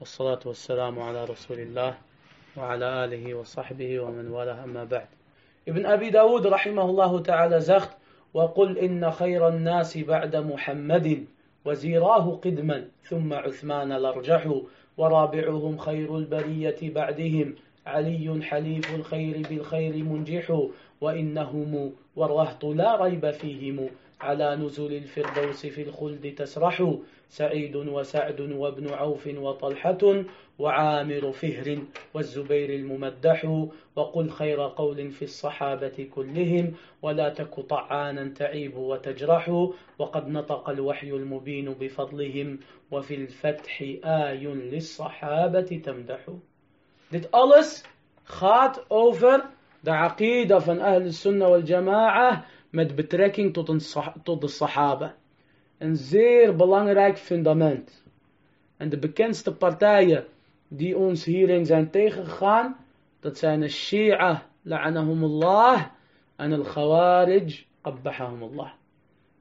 والصلاة والسلام على رسول الله وعلى آله وصحبه ومن والاه. أما بعد ابن أبي داود رحمه الله تعالى زخت وقل إن خير الناس بعد محمد وزيراه قدما ثم عثمان الأرجح ورابعهم خير البرية بعدهم علي حليف الخير بالخير منجح وإنهم والرهط لا ريب فيهم. على نزل الفردوس في الخلد تسرح سعيد وسعد وابن عوف وطلحة وعامر فهر والزبير الممدح وقل خير قول في الصحابة كلهم ولا تك طعانا تعيب وتجرح وقد نطق الوحي المبين بفضلهم وفي الفتح آي للصحابة تمدح. Dit alles gaat over de aqida van Ahl Sunnah wal Jama'ah met betrekking tot, een, tot de Sahaba. Een zeer belangrijk fundament. En de bekendste partijen die ons hierin zijn tegengegaan, dat zijn de Shia, la'anahumullah, en de Khawarij, qabbahahumullah.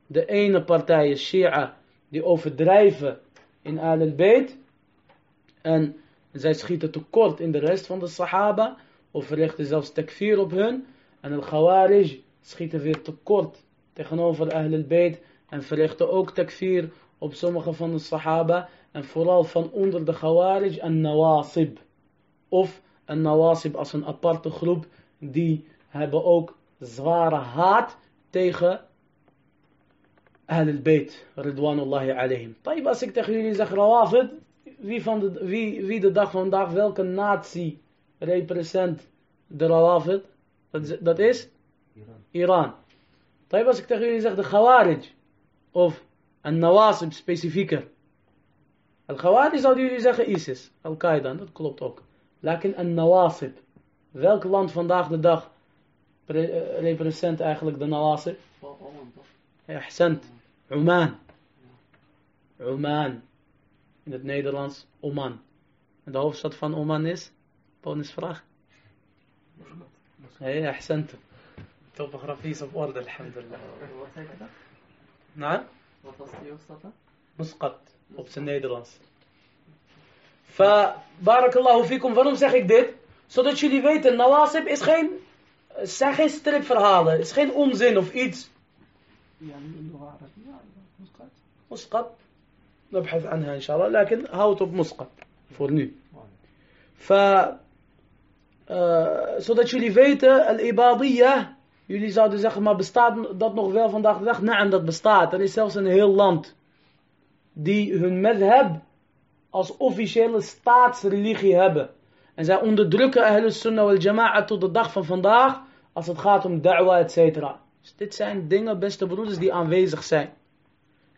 De ene partij Shia, die overdrijven in Al-Bayt, en zij schieten tekort in de rest van de Sahaba, of verrichten zelfs takfir op hun, en de Khawarij schieten weer tekort tegenover Ahl bayt en verrichten ook takfir op sommige van de Sahaba en vooral van onder de Khawarij en Nawasib. Of een Nawasib als een aparte groep, die hebben ook zware haat tegen Ahl bayt Ridwanullahi alayhim. Taib, als ik tegen jullie zeg Rawafid, wie, van de, wie, wie de dag vandaag welke natie represent de Rawafid? Dat is Iran. Iran. Taib, als ik tegen jullie zeg de Khawarij, of een Nawasib specifieker. Al-Khawarij zouden jullie zeggen ISIS, Al-Qaeda, dat klopt ook. Lakin een Nawasib. Welk land vandaag de dag eh, represent eigenlijk de Nawasib? Ja, Ahsant. Oman. Oman. In het Nederlands Oman. En de hoofdstad van Oman is? Bonusvraag. Ja, Ahsant. تطبخ رفيسة بورد الحمد لله. نعم؟ مسقط وبس النيدرانس فبارك الله فيكم. فنوم سيخي قديد. سودة تشيلي فيت النواصب. إسخين سيخي ستريب في هذا إسخين أمزين وفي إيدز يعني اللغة العربية يعني مسقط. مسقط. نبحث عنها إن شاء الله. لكن هاوتوب مسقط. فورني. ف آه، سودة تشيلي فيت الإباضية jullie zouden zeggen, maar bestaat dat nog wel vandaag de dag? Naam, dat bestaat. Er is zelfs een heel land die hun madhab als officiële staatsreligie hebben. En zij onderdrukken Ahl Sunnah wal Jama'a tot de dag van vandaag als het gaat om da'wa, et cetera. Dus dit zijn dingen, beste broeders, die aanwezig zijn.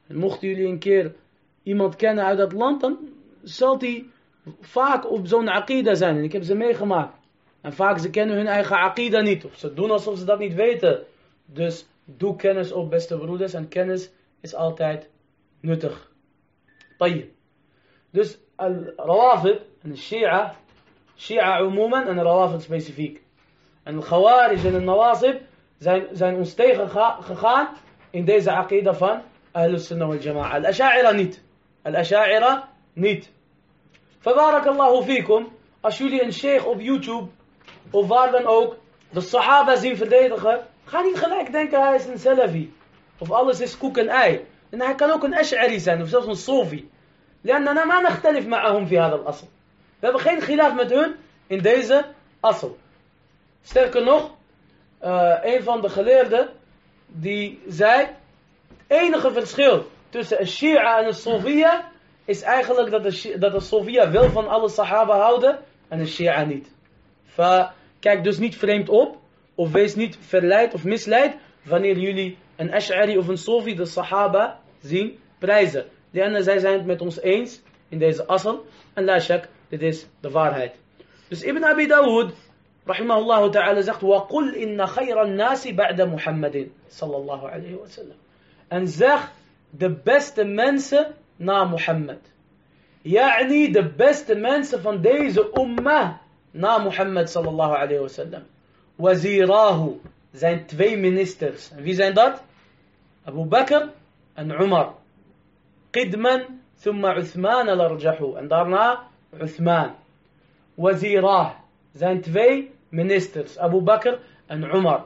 En mochten jullie een keer iemand kennen uit dat land, dan zal die vaak op zo'n aqida zijn. En ik heb ze meegemaakt. En vaak ze kennen hun eigen aqida niet. Of ze doen alsof ze dat niet weten. Dus doe kennis op, beste broeders. En kennis is altijd nuttig. Tayyip. Dus al-rawafid en shia. Shia umuman en rawafid specifiek. En al-khawarij en de nawasib zijn, zijn ons tegengegaan in deze aqida van Ahlus Sunnah wal Jama'a. Al-Asha'ira niet. Al-Asha'ira niet. Fabarakallahu fikum. Als jullie een sheikh op YouTube of waar dan ook de Sahaba zien verdedigen, ga niet gelijk denken hij is een Salafi. Of alles is koek en ei. En hij kan ook een Ash'ari zijn of zelfs een Sofi. لأننا ما نختلف معهم في هذا الأصل. We hebben geen gilaf met hun in deze asel. Sterker nog, uh, een van de geleerden die zei, het enige verschil tussen een Shia en een Sofia is eigenlijk dat de, dat de Sofia wel van alle Sahaba houden en een Shia niet. Fa, kijk dus niet vreemd op, of wees niet verleid of misleid wanneer jullie een Ash'ari of een Sofi de Sahaba zien prijzen. En zij zijn het met ons eens in deze asal. En la shak, dit is de waarheid. Dus Ibn Abi Dawud, rahimahullah ta'ala, zegt: وَقُلْ إِنَّ خَيْرَ النَّاسِ بَعْدَ مُحَمَّدٍ sallallahu alayhi wa sallam. En zeg de beste mensen na Mohammed. Yani de beste mensen van deze ummah na Mohammed sallallahu alayhi wa sallam. Wazirahu zijn twee ministers. En wie zijn dat? Abu Bakr en Umar. Qidman, thumma Uthman al-Arjahu. En daarna Uthman. Wazirah zijn twee ministers, Abu Bakr en Umar.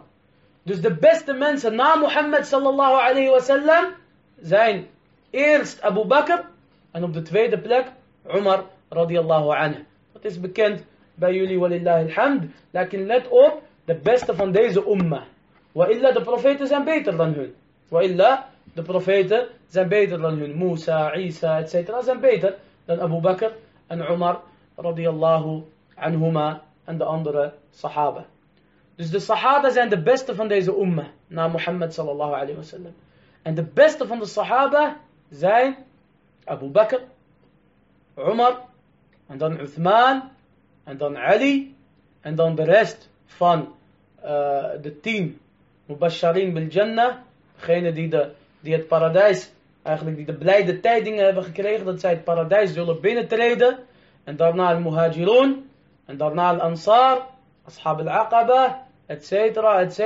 Dus de beste mensen na Mohammed sallallahu alayhi wasallam zijn eerst Abu Bakr en op de tweede plek Umar radiyallahu anhu. Dat is bekend bij jullie, walillahi alhamd. Lakin let op, de beste van deze umma. Wa illa, de profeten zijn beter dan hun. Wa illa, de profeten zijn beter dan hun. Musa, Isa, etc. zijn beter dan Abu Bakr en Umar radiyallahu anhuma en de andere sahaba. Dus de sahaba zijn de beste van deze umma na Mohammed sallallahu alayhi wasallam. En de beste van de sahaba zijn Abu Bakr, Umar, en dan Uthman, en dan Ali, en dan de rest van uh, de tien Mubasharin bil Jannah, degene die, die het paradijs, eigenlijk die de blijde tijdingen hebben gekregen, dat zij het paradijs zullen binnentreden, en daarna al-Muhajirun, en daarna al-Ansar, Ashab al-Aqaba, etc., etc.,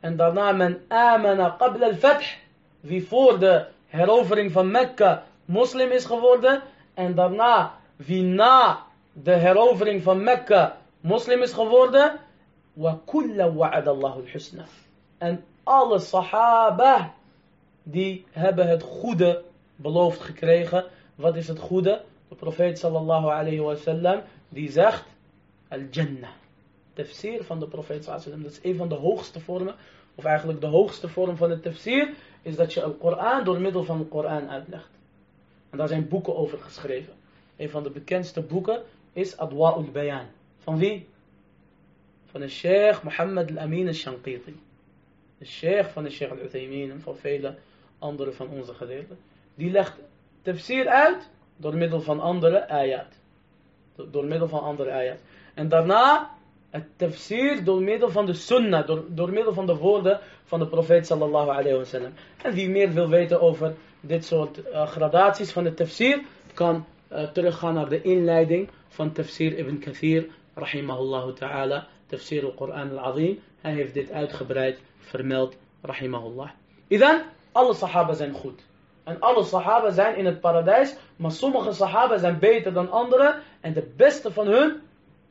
en daarna men amana qabla al-Fath, wie voor de herovering van Mekka moslim is geworden, en daarna wie na de herovering van Mekka moslim is geworden. Wa kulla wa'ad Allahul husna. En alle sahaba die hebben het goede beloofd gekregen. Wat is het goede? De profeet sallallahu alayhi wa sallam die zegt al-jannah. Tafsir van de profeet sallallahu alayhi wa sallam. Dat is een van de hoogste vormen. Of eigenlijk de hoogste vorm van het tafsir. Is dat je een Koran door middel van de Koran uitlegt. En daar zijn boeken over geschreven. Een van de bekendste boeken is Adwa'ul Bayan. Van wie? Van de Sheikh Mohammed al-Amin al-Shanqiti. De Sheikh van de Sheikh al-Uthaymin en van vele andere van onze geleerden. Die legt tafsir uit door middel van andere ayat. Door middel van andere ayat. En daarna het tafsir door middel van de sunnah, door, door middel van de woorden van de profeet sallallahu alayhi wa sallam. En wie meer wil weten over dit soort uh, gradaties van de tafsir, kan uh, teruggaan naar de inleiding van tafsir ibn Kathir, rahimahullah ta'ala, tafsir al-Quran al-Azim. Hij heeft dit uitgebreid vermeld, rahimahullah. Idan, alle sahaba zijn goed. En alle sahaba zijn in het paradijs, maar sommige sahaba zijn beter dan anderen. En de beste van hun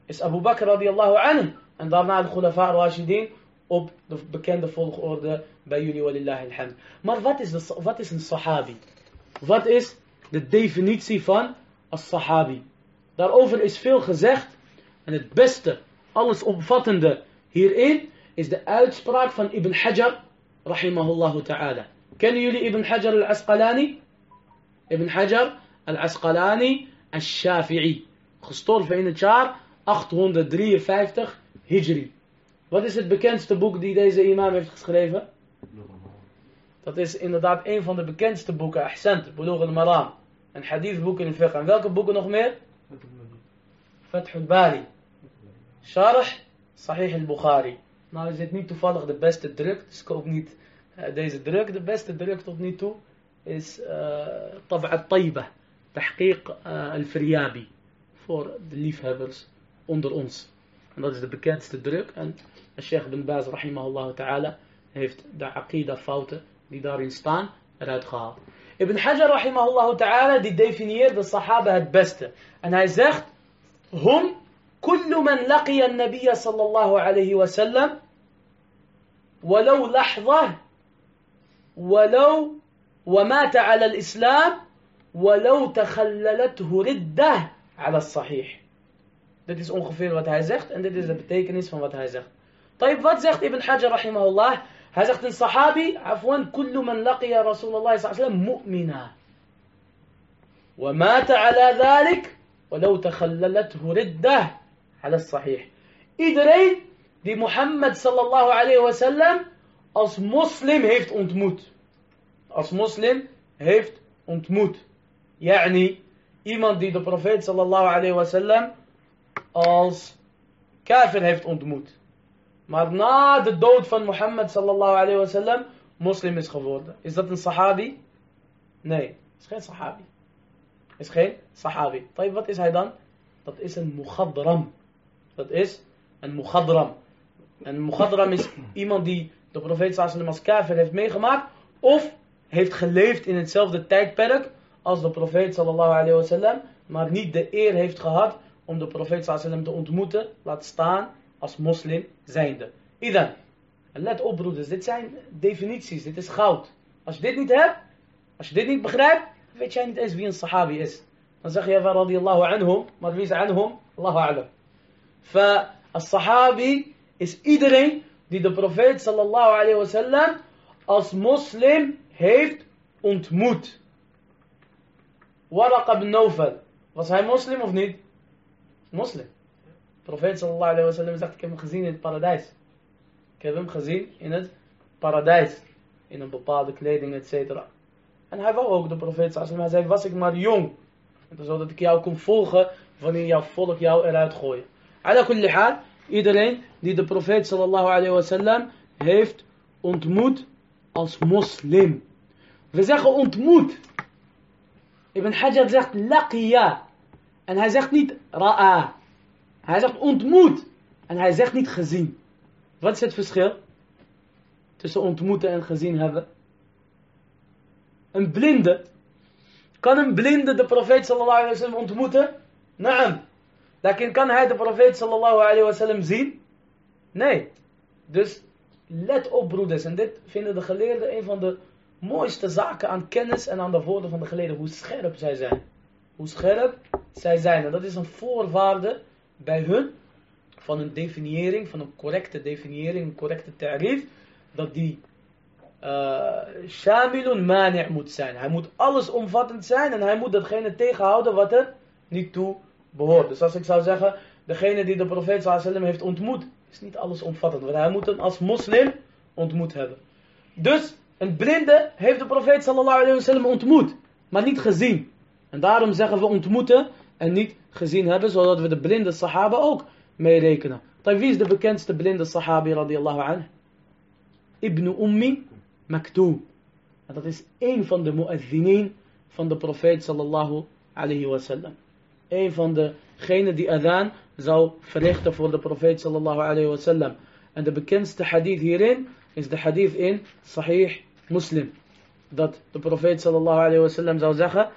is Abu Bakr radiallahu anhu. En daarna de Khulafa Rashidin op de bekende volgorde bij jullie walillahi alhamd. Maar wat is, wat is een sahabi? Wat is de definitie van een sahabi? Daarover is veel gezegd. En het beste, alles omvattende hierin, is de uitspraak van Ibn Hajar, rahimahullah ta'ala. Kennen jullie Ibn Hajar al-Asqalani? Ibn Hajar al-Asqalani al-Shafi'i. Gestorven in het jaar 853 Hijri. Wat is het bekendste boek die deze imam heeft geschreven? Dat is inderdaad een van de bekendste boeken, Ahsant, Bulugh al-Maram. En hadithboeken in fiqh. En welke boeken nog meer? Fath al-Bari. Sharh, Sahih al-Bukhari. Nou is dit niet toevallig de beste druk, dus koop niet uh, deze druk. De beste druk tot nu toe is uh, Tab'a al-Tayba, Tahqiq uh, al-Firyabi. Voor de liefhebbers onder ons. En dat is de bekendste druk. En Sheikh bin Baz, rahimahullah ta'ala, heeft de aqida fouten die daarin staan eruit gehaald. Ibn Hajar, rahimahullah ta'ala, die definieert de sahaba het beste. En hij zegt, hum كل من لقي النبي صلى الله عليه وسلم ولو لحظة ولو ومات على الإسلام ولو تخللته ردة على الصحيح Dit is ongeveer wat hij zegt en dit is de betekenis van wat hij zegt. طيب wat zegt Ibn Hajar rahimahullah? هذا اخت الصحابي عفوا كل من لقي رسول الله صلى الله عليه وسلم مؤمنا. ومات على ذلك ولو تخللته ردة على الصحيح. إدري دي محمد صلى الله عليه وسلم أص مسلم هيفت اونت موت. أص مسلم هيفت اونت موت. يعني إيمان دي دو صلى الله عليه وسلم أص كافر هيفت اونت موت. Maar na de dood van Mohammed sallallahu alayhi wa sallam moslim is geworden. Is dat een sahabi? Nee, is geen sahabi. Is geen sahabi. Tayyip, wat is hij dan? Dat is een mughadram. Dat is een mughadram. Een mughadram is iemand die de profeet sallallahu als kafir heeft meegemaakt. Of heeft geleefd in hetzelfde tijdperk als de profeet sallallahu alayhi wa sallam maar niet de eer heeft gehad om de profeet sallam te ontmoeten, laat staan als moslim zijnde. Idan, en let op broeders, dit zijn definities, dit is goud. Als je dit niet hebt, als je dit niet begrijpt, weet jij niet eens wie een sahabi is. Dan zeg je van radiyallahu anhum, maar wie is anhum? Allahu a'lam. Fa, as-sahabi is iedereen die de profeet sallallahu alayhi wasallam als moslim heeft ontmoet. Waraq ibn Nawfal. Was hij moslim of niet? Moslim. Profeet sallallahu alayhi wasallam zegt, ik heb hem gezien in het paradijs. Ik heb hem gezien in het paradijs. In een bepaalde kleding, etc. En hij wou ook de profeet sallallahu Hij zei, was ik maar jong. Zodat ik jou kon volgen wanneer jouw volk jou eruit gooien. Iedereen die de profeet sallallahu wasallam heeft ontmoet als moslim. We zeggen ontmoet. Ibn Hajar zegt laqiya. En hij zegt niet ra'a. Hij zegt ontmoet. En hij zegt niet gezien. Wat is het verschil? Tussen ontmoeten en gezien hebben. Een blinde. Kan een blinde de profeet sallallahu alayhi wa sallam ontmoeten? Naam. Lakin kan hij de profeet sallallahu alayhi wa sallam zien? Nee. Dus let op broeders. En dit vinden de geleerden een van de mooiste zaken aan kennis en aan de woorden van de geleerden. Hoe scherp zij zijn. Hoe scherp zij zijn. En dat is een voorwaarde bij hun van een definiëring, van een correcte definiëring, een correcte tarief, dat die uh, shamilun mani' moet zijn. Hij moet alles omvattend zijn en hij moet datgene tegenhouden wat er niet toe behoort. Dus als ik zou zeggen, degene die de profeet sallam heeft ontmoet, is niet alles omvattend. Want hij moet hem als moslim ontmoet hebben. Dus een blinde heeft de profeet sallallahu alayhi wasallam ontmoet, maar niet gezien. En daarom zeggen we ontmoeten en niet gezien hebben, zodat we de blinde sahaba ook meerekenen. Wie is de bekendste blinde sahabi radiyallahu anh? Ibn Ummi Maktoum. En dat is een van de mu'adhineen van de profeet sallallahu alayhi wasallam. Een van degenen die adhan zou verrichten voor de profeet sallallahu alayhi wasallam. En de bekendste hadith hierin is de hadith in Sahih Muslim. Dat de profeet sallallahu alayhi wasallam zou zeggen,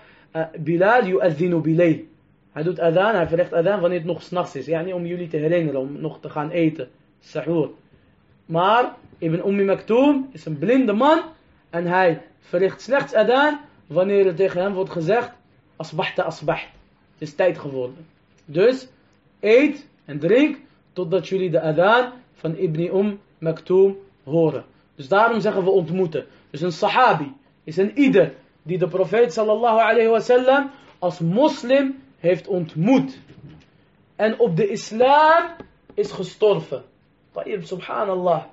Bilal yu'adhinu bilay. Hij doet adhan, hij verricht adhan wanneer het nog s'nachts is. Niet om jullie te herinneren, om nog te gaan eten. Sahur. Maar Ibn Ummi Maktoum is een blinde man. En hij verricht slechts adhan wanneer er tegen hem wordt gezegd, asbahta asbaht. Het is tijd geworden. Dus eet en drink totdat jullie de adhan van Ibn Um Maktoum horen. Dus daarom zeggen we ontmoeten. Dus een sahabi is een ieder die de profeet sallallahu alayhi wasallam als moslim heeft ontmoet. En op de islam is gestorven. Tayyib, subhanallah.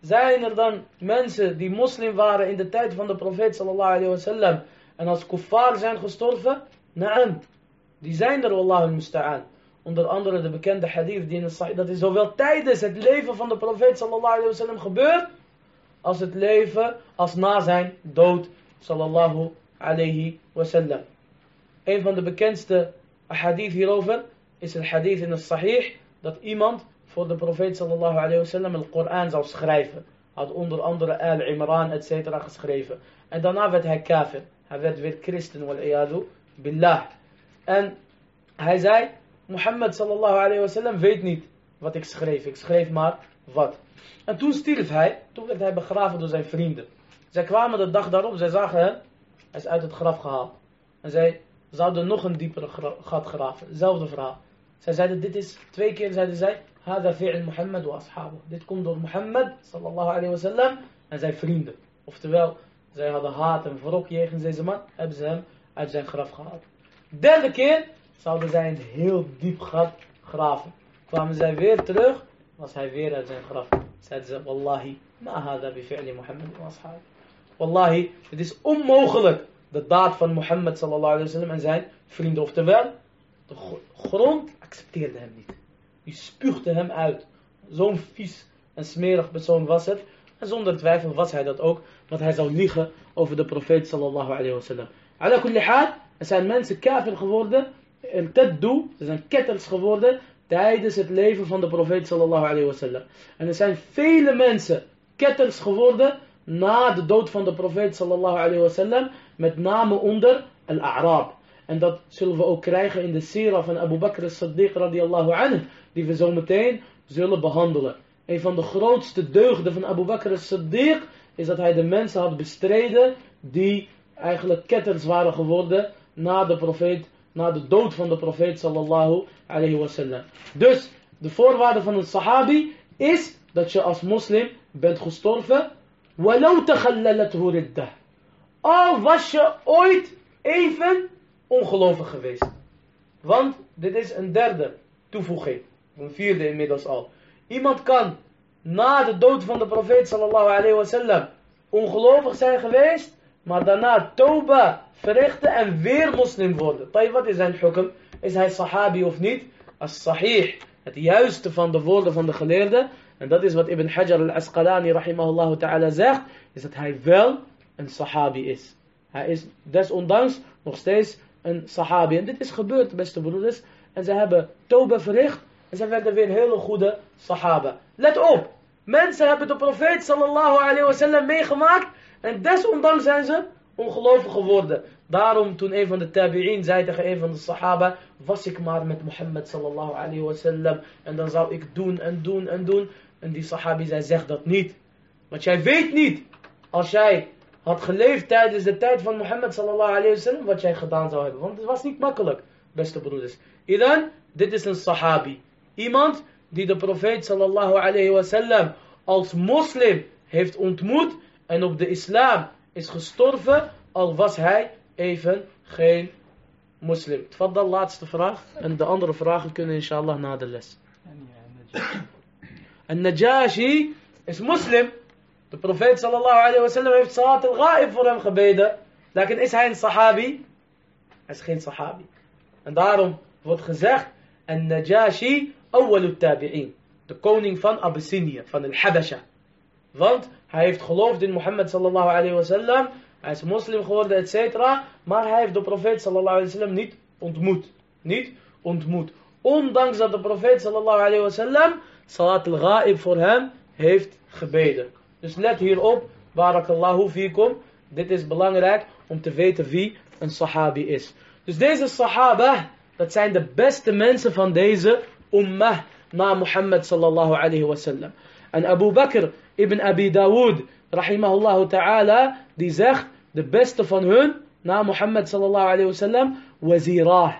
Zijn er dan mensen die moslim waren in de tijd van de profeet sallallahu alayhi wasallam en als kuffar zijn gestorven? Naam. Die zijn er, wallahu musta'an. Onder andere de bekende hadith die in het sahih, dat is zowel tijdens het leven van de profeet sallallahu alayhi wasallam gebeurd, als het leven, als na zijn dood sallallahu alayhi wasallam. Een van de bekendste hadith hierover is een hadith in het sahih dat iemand voor de profeet sallallahu alayhi wasallam de Koran zou schrijven. Had onder andere Al-Imran etc. geschreven. En daarna werd hij kafir. Hij werd weer christen wal billah. En hij zei, Mohammed sallallahu alayhi wasallam weet niet wat ik schreef. Ik schreef maar wat. En toen stierf hij. Toen werd hij begraven door zijn vrienden. Zij kwamen de dag daarop. Zij zagen hem. Hij is uit het graf gehaald. En zij zouden nog een diepere gat graven. Hetzelfde verhaal. Zij zeiden, dit is, twee keer zeiden zij, Hada fi'l Muhammad wa ashabu. Dit komt door Mohammed sallallahu alayhi wasallam en zijn vrienden. Oftewel, zij hadden haat en wrok jegens deze man, hebben ze hem uit zijn graf gehaald. Derde keer zouden zij een heel diep gat graven. Kwamen zij weer terug, was hij weer uit zijn graf. Zeiden ze, Wallahi, ma hada bi fi'li Muhammad wa ashabu. Wallahi, het is onmogelijk de daad van Mohammed sallallahu alayhi en zijn vrienden. Oftewel, de grond accepteerde hem niet. Die spuugde hem uit. Zo'n vies en smerig persoon was het. En zonder twijfel was hij dat ook. Want hij zou liegen over de profeet sallallahu alayhi kulli haal, er zijn mensen kafir geworden. En ze zijn ketters geworden tijdens het leven van de profeet sallallahu alayhi wasallam. En er zijn vele mensen ketters geworden na de dood van de profeet sallallahu alayhi wasallam. Met name onder al-A'rab. En dat zullen we ook krijgen in de sira van Abu Bakr as-Siddiq radiyallahu anhu. Die we zo meteen zullen behandelen. Een van de grootste deugden van Abu Bakr as-Siddiq is dat hij de mensen had bestreden die eigenlijk ketters waren geworden na de profeet, na de dood van de profeet sallallahu alayhi wasallam. Dus de voorwaarde van een sahabi is dat je als moslim bent gestorven. Takhallalathu riddah. Al was je ooit even ongelovig geweest. Want dit is een derde toevoeging. Een vierde inmiddels al. Iemand kan na de dood van de profeet sallallahu alayhi wasallam ongelovig zijn geweest. Maar daarna toba verrichten en weer moslim worden. Wat is zijn hukm? Is hij sahabi of niet? As sahih. Het juiste van de woorden van de geleerden. En dat is wat Ibn Hajar al-Asqalani rahimahullah ta'ala zegt. Is dat hij wel een sahabi is. Hij is desondanks nog steeds een sahabi. En dit is gebeurd, beste broeders. En ze hebben toba verricht. En ze werden weer hele goede sahaba. Let op. Mensen hebben de profeet sallallahu alayhi wasallam meegemaakt. En desondanks zijn ze ongelovig geworden. Daarom toen een van de tabi'in zei tegen een van de sahaba. Was ik maar met Mohammed sallallahu alayhi wasallam. En dan zou ik doen en doen en doen. En die sahabi zei zeg dat niet. Want jij weet niet. Als jij had geleefd tijdens de tijd van Mohammed sallallahu alayhi wasallam. Wat jij gedaan zou hebben. Want het was niet makkelijk. Beste broeders. Idan, dit is een sahabi. Iemand die de profeet sallallahu alayhi wasallam als moslim heeft ontmoet en op de islam is gestorven, al was hij even geen moslim. De laatste vraag. En de andere vragen kunnen inshallah na de les. En Najashi is moslim. De profeet sallallahu alayhi wasallam heeft salat al-ghaib voor hem gebeden. Lakin is hij een sahabi? Hij is geen sahabi. En daarom wordt gezegd, en Najashi awwal tabi'in. De koning van Abyssinia, van al-Habasha. Want hij heeft geloofd in Mohammed sallallahu alayhi wasallam. Hij is moslim geworden, et cetera. Maar hij heeft de profeet sallallahu alayhi wasallam niet ontmoet. Niet ontmoet. Ondanks dat de profeet sallallahu alayhi wasallam salat al-ghaib voor hem heeft gebeden. Dus let hierop, barakallahu fikum. Dit is belangrijk om te weten wie een sahabi is. Dus deze sahaba, dat zijn de beste mensen van deze ummah na Mohammed sallallahu alayhi wasallam. En Abu Bakr ibn Abi Dawood, rahimahullah ta'ala, die zegt, de beste van hun, na Mohammed sallallahu alayhi wasallam, wazirah.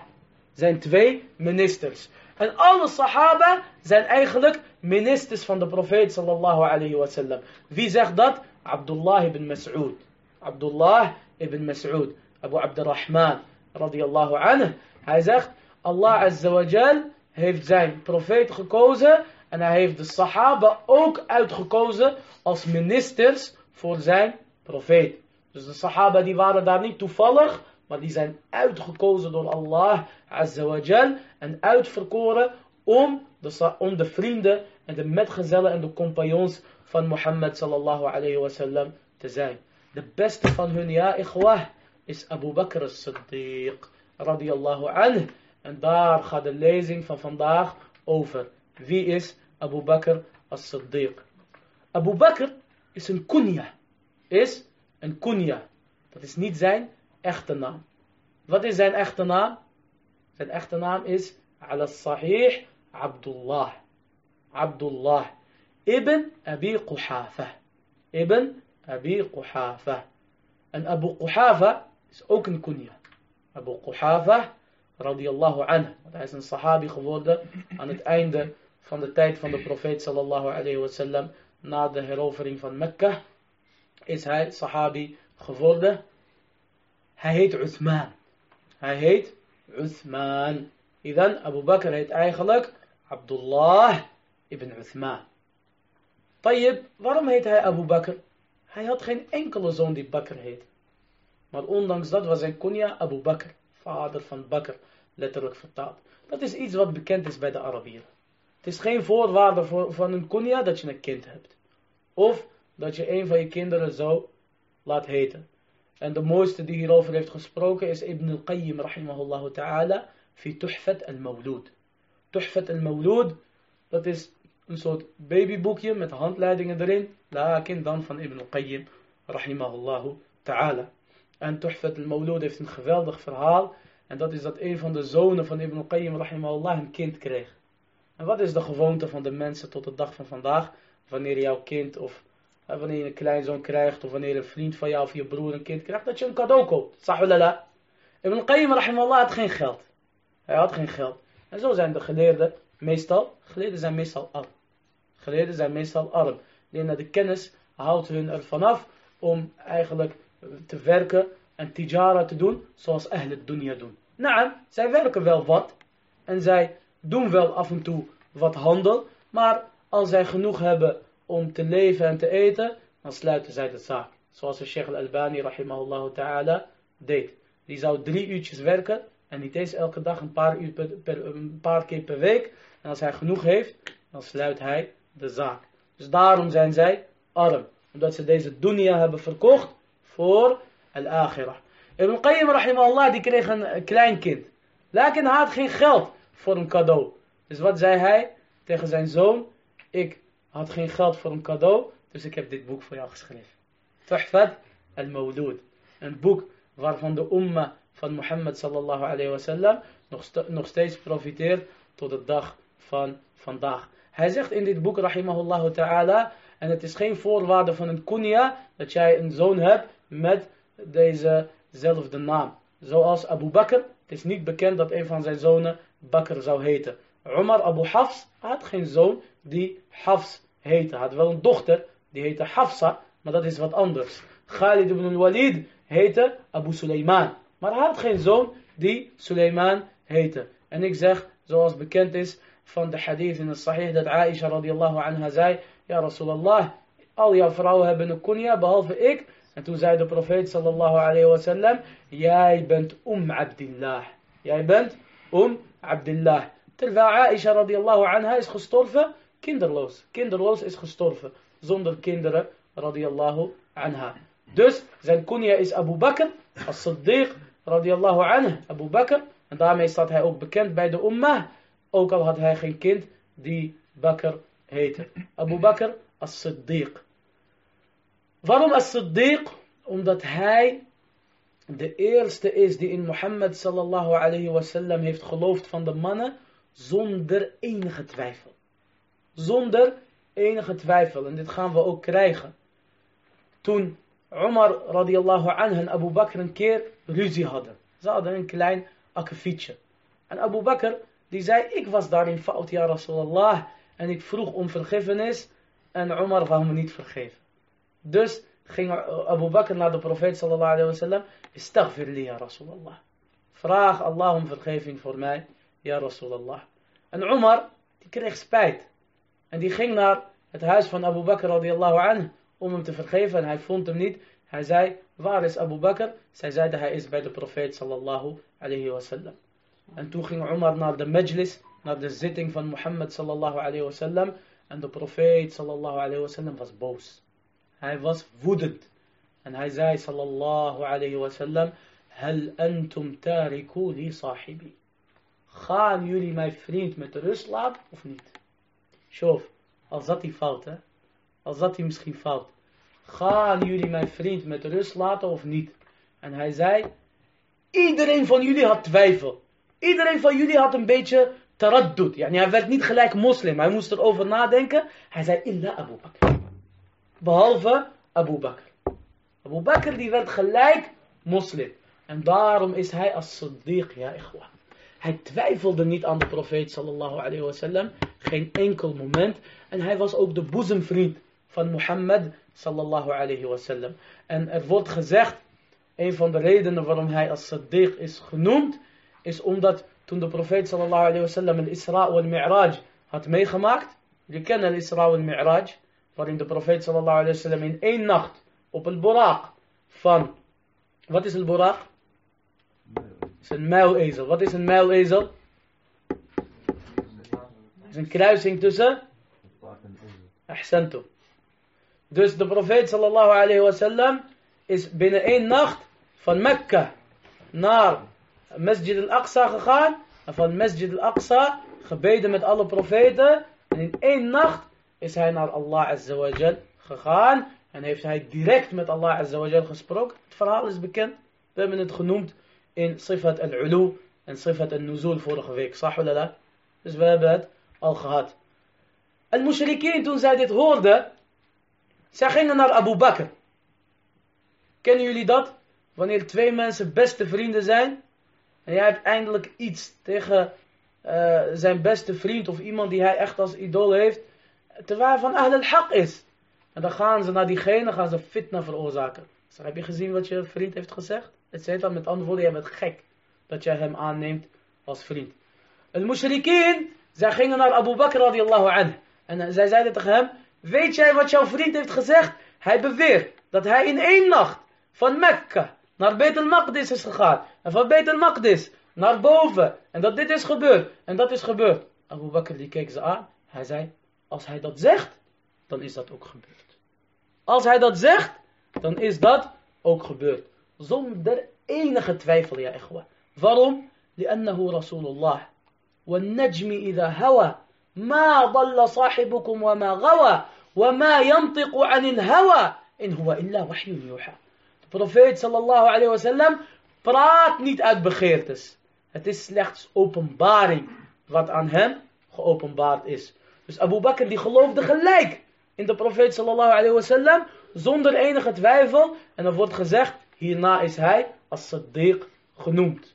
Zijn twee ministers. En alle sahaba zijn eigenlijk ministers van de profeet sallallahu alayhi. Wie zegt dat? Abdullah ibn Mas'ud. Abdullah ibn Mas'ud. Abu Abdurrahman radiyallahu anhu. Hij zegt, Allah azza wa jal heeft zijn profeet gekozen en hij heeft de sahaba ook uitgekozen als ministers voor zijn profeet. Dus de sahaba die waren daar niet toevallig, maar die zijn uitgekozen door Allah azza wa jal en uitverkoren om de, om de vrienden en de metgezellen en de compagnons van Mohammed sallallahu alayhi wasallam te zijn. De beste van hun, ja ikhwah, is Abu Bakr as-Siddiq radiyallahu anhu. En daar gaat de lezing van vandaag over. Wie is Abu Bakr as-Siddiq? Abu Bakr is een kunya. Is een kunya. Dat is niet zijn echte naam. Wat is zijn echte naam? Zijn echte naam is ala sahih Abdullah. Abdullah. Ibn Abi Quhafa. Ibn Abi Quhafa. En Abu Quhafa is ook een kunya. Abu Quhafa radiyallahu anhu. Want hij is een sahabi geworden aan het einde van de tijd van de profeet sallallahu alayhi wasallam. Na de herovering van Mekka is hij sahabi geworden. Hij heet Uthman. Hij heet Uthman. Idan Abu Bakr heet eigenlijk Abdullah ibn Uthman. Tayyib, waarom heet hij Abu Bakr? Hij had geen enkele zoon die Bakr heet. Maar ondanks dat was zijn kunya Abu Bakr, vader van Bakr, letterlijk vertaald. Dat is iets wat bekend is bij de Arabieren. Het is geen voorwaarde voor, van een kunya dat je een kind hebt. Of dat je een van je kinderen zo laat heten. En de mooiste die hierover heeft gesproken is Ibn al-Qayyim rahimahullah ta'ala fi Tuhfat al-Mawlud. Tuhfat al-Mawlud, dat is een soort babyboekje met handleidingen erin. Lakin dan van Ibn al-Qayyim rahimahullah ta'ala. En Tuhfat al-Mawlud heeft een geweldig verhaal. En dat is dat een van de zonen van Ibn Qayyim rahimahullah een kind kreeg. En wat is de gewoonte van de mensen tot de dag van vandaag? Wanneer jouw kind of eh, wanneer je een kleinzoon krijgt of wanneer een vriend van jou of je broer een kind krijgt, dat je een cadeau koopt. Sahulala. Ibn Qayyim rahimahullah had geen geld. Hij had geen geld. En zo zijn de geleerden meestal, geleerden zijn meestal arm. Geleerden zijn meestal arm. Alleen de kennis houdt hun ervan af om eigenlijk te werken en tijara te doen zoals ahl dunya doen. Nou, zij werken wel wat en zij doen wel af en toe wat handel, maar als zij genoeg hebben om te leven en te eten, dan sluiten zij de zaak. Zoals de Sheikh al-Albani rahimahullah ta'ala deed. Die zou drie uurtjes werken en niet eens elke dag een paar, uur per, een paar keer per week. En als hij genoeg heeft, dan sluit hij de zaak. Dus daarom zijn zij arm. Omdat ze deze dunya hebben verkocht voor al-akhirah. Ibn Qayyim rahimahullah die kreeg een klein kind. Lakin hij had geen geld voor een cadeau. Dus wat zei hij tegen zijn zoon? Ik had geen geld voor een cadeau, dus ik heb dit boek voor jou geschreven. Tuhfat al-Mawlud. Een boek waarvan de umma van Mohammed sallallahu alayhi wasallam nog, nog steeds profiteert tot de dag van vandaag. Hij zegt in dit boek, rahimahullah ta'ala, en het is geen voorwaarde van een kunya, dat jij een zoon hebt met dezezelfde naam. Zoals Abu Bakr, het is niet bekend dat een van zijn zonen Bakr zou heten. Umar Abu Hafs had geen zoon die Hafs heette. Had wel een dochter, die heette Hafsa, maar dat is wat anders. Khalid ibn al-Walid heette Abu Suleiman. Maar hij had geen zoon die Suleiman heette. En ik zeg, zoals bekend is van de hadith in het sahih, dat Aisha radiallahu anha zei, Ja Rasulallah, al jouw vrouwen hebben een kunya, behalve ik. En toen zei de profeet sallallahu alayhi wa sallam, jij bent um Abdillah. Jij bent um Abdillah. Terwijl Aisha radiallahu anha is gestorven, kinderloos. Kinderloos is gestorven, zonder kinderen radiallahu anha. Dus zijn kunya is Abu Bakr, as-Siddiq radiallahu anha, Abu Bakr. En daarmee staat hij ook bekend bij de ummah. Ook al had hij geen kind die Bakr heette. Abu Bakr as-Siddiq. Waarom as-Siddiq? Omdat hij de eerste is die in Mohammed sallallahu alayhi wasallam heeft geloofd van de mannen zonder enige twijfel. Zonder enige twijfel. En dit gaan we ook krijgen. Toen Umar radiallahu anhu en Abu Bakr een keer ruzie hadden. Ze hadden een klein akkefietje. En Abu Bakr die zei, ik was daarin fout, ja Rasulallah. En ik vroeg om vergiffenis. En Umar wou me niet vergeven. Dus ging Abu Bakr naar de profeet sallallahu alayhi wa sallam. Istaghfir li ya Rasulallah. Vraag Allah om vergeving voor mij, ja Rasulallah. En Umar, die kreeg spijt. En die ging naar het huis van Abu Bakr radiallahu anhu om hem te vergeven. En hij vond hem niet. Hij zei, waar is Abu Bakr? Zij zeiden, hij is bij de profeet sallallahu alayhi wa sallam. En toen ging Umar naar de majlis, naar de zitting van Mohammed sallallahu alayhi wa sallam. En de profeet sallallahu alayhi wa sallam was boos. Hij was woedend. En hij zei sallallahu alayhi wa sallam, li sahibi. Gaan jullie mijn vriend met rust laten of niet? Shof, al zat hij fout hè. Al zat hij misschien fout. Gaan jullie mijn vriend met rust laten of niet? En hij zei, iedereen van jullie had twijfel. Iedereen van jullie had een beetje taraddud. Yani hij werd niet gelijk moslim. Hij moest erover nadenken. Hij zei, illa Abu Bakr. Behalve Abu Bakr. Abu Bakr die werd gelijk moslim. En daarom is hij als Siddiq, ja ikhwa. Hij twijfelde niet aan de profeet sallallahu alayhi wasallam. Geen enkel moment. En hij was ook de boezemvriend van Mohammed sallallahu alayhi wasallam. En er wordt gezegd, een van de redenen waarom hij als Siddiq is genoemd, is omdat toen de profeet sallallahu alayhi wasallam al-Isra wal-Mi'raj had meegemaakt. Je kennen al-Isra wal-Mi'raj, waarin de profeet sallallahu alayhi wasallam in één nacht op het buraq van, wat is het buraq? Is een muilezel. Wat is een muilezel? Het is een kruising tussen Ahsantu. Dus de profeet sallallahu alayhi wasallam is binnen één nacht van Mekka naar Masjid al-Aqsa gegaan. En van Masjid al-Aqsa gebeden met alle profeten. En in één nacht is hij naar Allah azawajal gegaan. En heeft hij direct met Allah azawajal gesproken. Het verhaal is bekend. We hebben het genoemd in Sifat al-Ulu en Sifat al-Nuzul vorige week. Sah la? Dus we hebben het al gehad. Al-Mushrikeen, toen zij dit hoorden, zij gingen naar Abu Bakr. Kennen jullie dat? Wanneer twee mensen beste vrienden zijn, en jij hebt eindelijk iets tegen uh, zijn beste vriend of iemand die hij echt als idool heeft, terwijl hij van Ahl al-Haq is. En dan gaan ze naar diegene, gaan ze fitna veroorzaken. Dus heb je gezien wat je vriend heeft gezegd? Het met andere woorden, jij bent gek dat jij hem aanneemt als vriend. Al-Mushrikeen, zij gingen naar Abu Bakr radiallahu anh. En zij zeiden tegen hem, weet jij wat jouw vriend heeft gezegd? Hij beweert dat hij in één nacht van Mekka naar Beit al-Maqdis is gegaan. En van Beit al-Maqdis naar boven. En dat dit is gebeurd. En dat is gebeurd. Abu Bakr die keek ze aan. Hij zei, als hij dat zegt, dan is dat ook gebeurd. Als hij dat zegt, dan is dat ook gebeurd Zonder enige twijfel, ja ikhwa. Waarom? لأنه رسول الله والنجم إذا هوى ما ضل صاحبكم وما غوى وما ينطق عن الهوى إن هو إلا وحي يوحى De profeet sallallahu alayhi wa sallam praat niet uit begeertes. Het is slechts openbaring wat aan hem geopenbaard is. Dus Abu Bakr die geloofde gelijk in de profeet sallallahu alayhi wa sallam zonder enige twijfel. En er wordt gezegd, hierna is hij als Siddiq genoemd.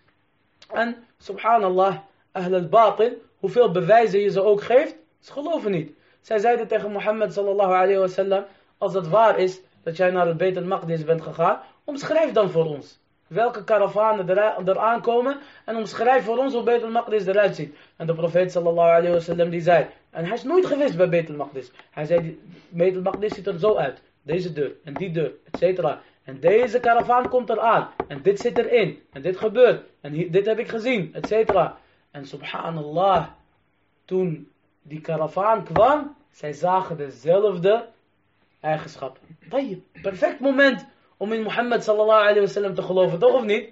En subhanallah, ahl al-batil, hoeveel bewijzen je ze ook geeft, ze geloven niet. Zij zeiden tegen Mohammed sallallahu alayhi wa sallam, als het waar is dat jij naar het Beit al-Maqdis bent gegaan, omschrijf dan voor ons. Welke karavanen er, aankomen en omschrijf voor ons hoe Beit al-Maqdis eruit ziet. En de profeet sallallahu alayhi wa sallam die zei, en hij is nooit geweest bij Beit al-Maqdis. Hij zei, Beit al-Maqdis ziet er zo uit. Deze deur en die deur, etc. En deze karavaan komt eraan. En dit zit erin. En dit gebeurt. En dit heb ik gezien, etc. En subhanallah, toen die karavaan kwam, zij zagen dezelfde eigenschappen. Perfect moment om in Mohammed sallallahu alayhi wa sallam te geloven, toch of niet?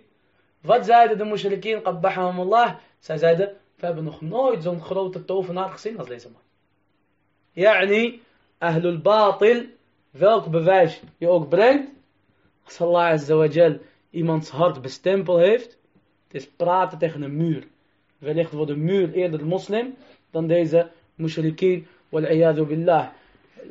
Wat zeiden de mushrikeen, qabbahahumullah? Zij zeiden, we hebben nog nooit zo'n grote tovenaar gezien als deze man. Yani, ahlul batil, welk bewijs je ook brengt, als Allah azawajal iemands hart bestempel heeft, het is praten tegen een muur. Wellicht wordt de muur eerder moslim dan deze mushrikeen, wal billah.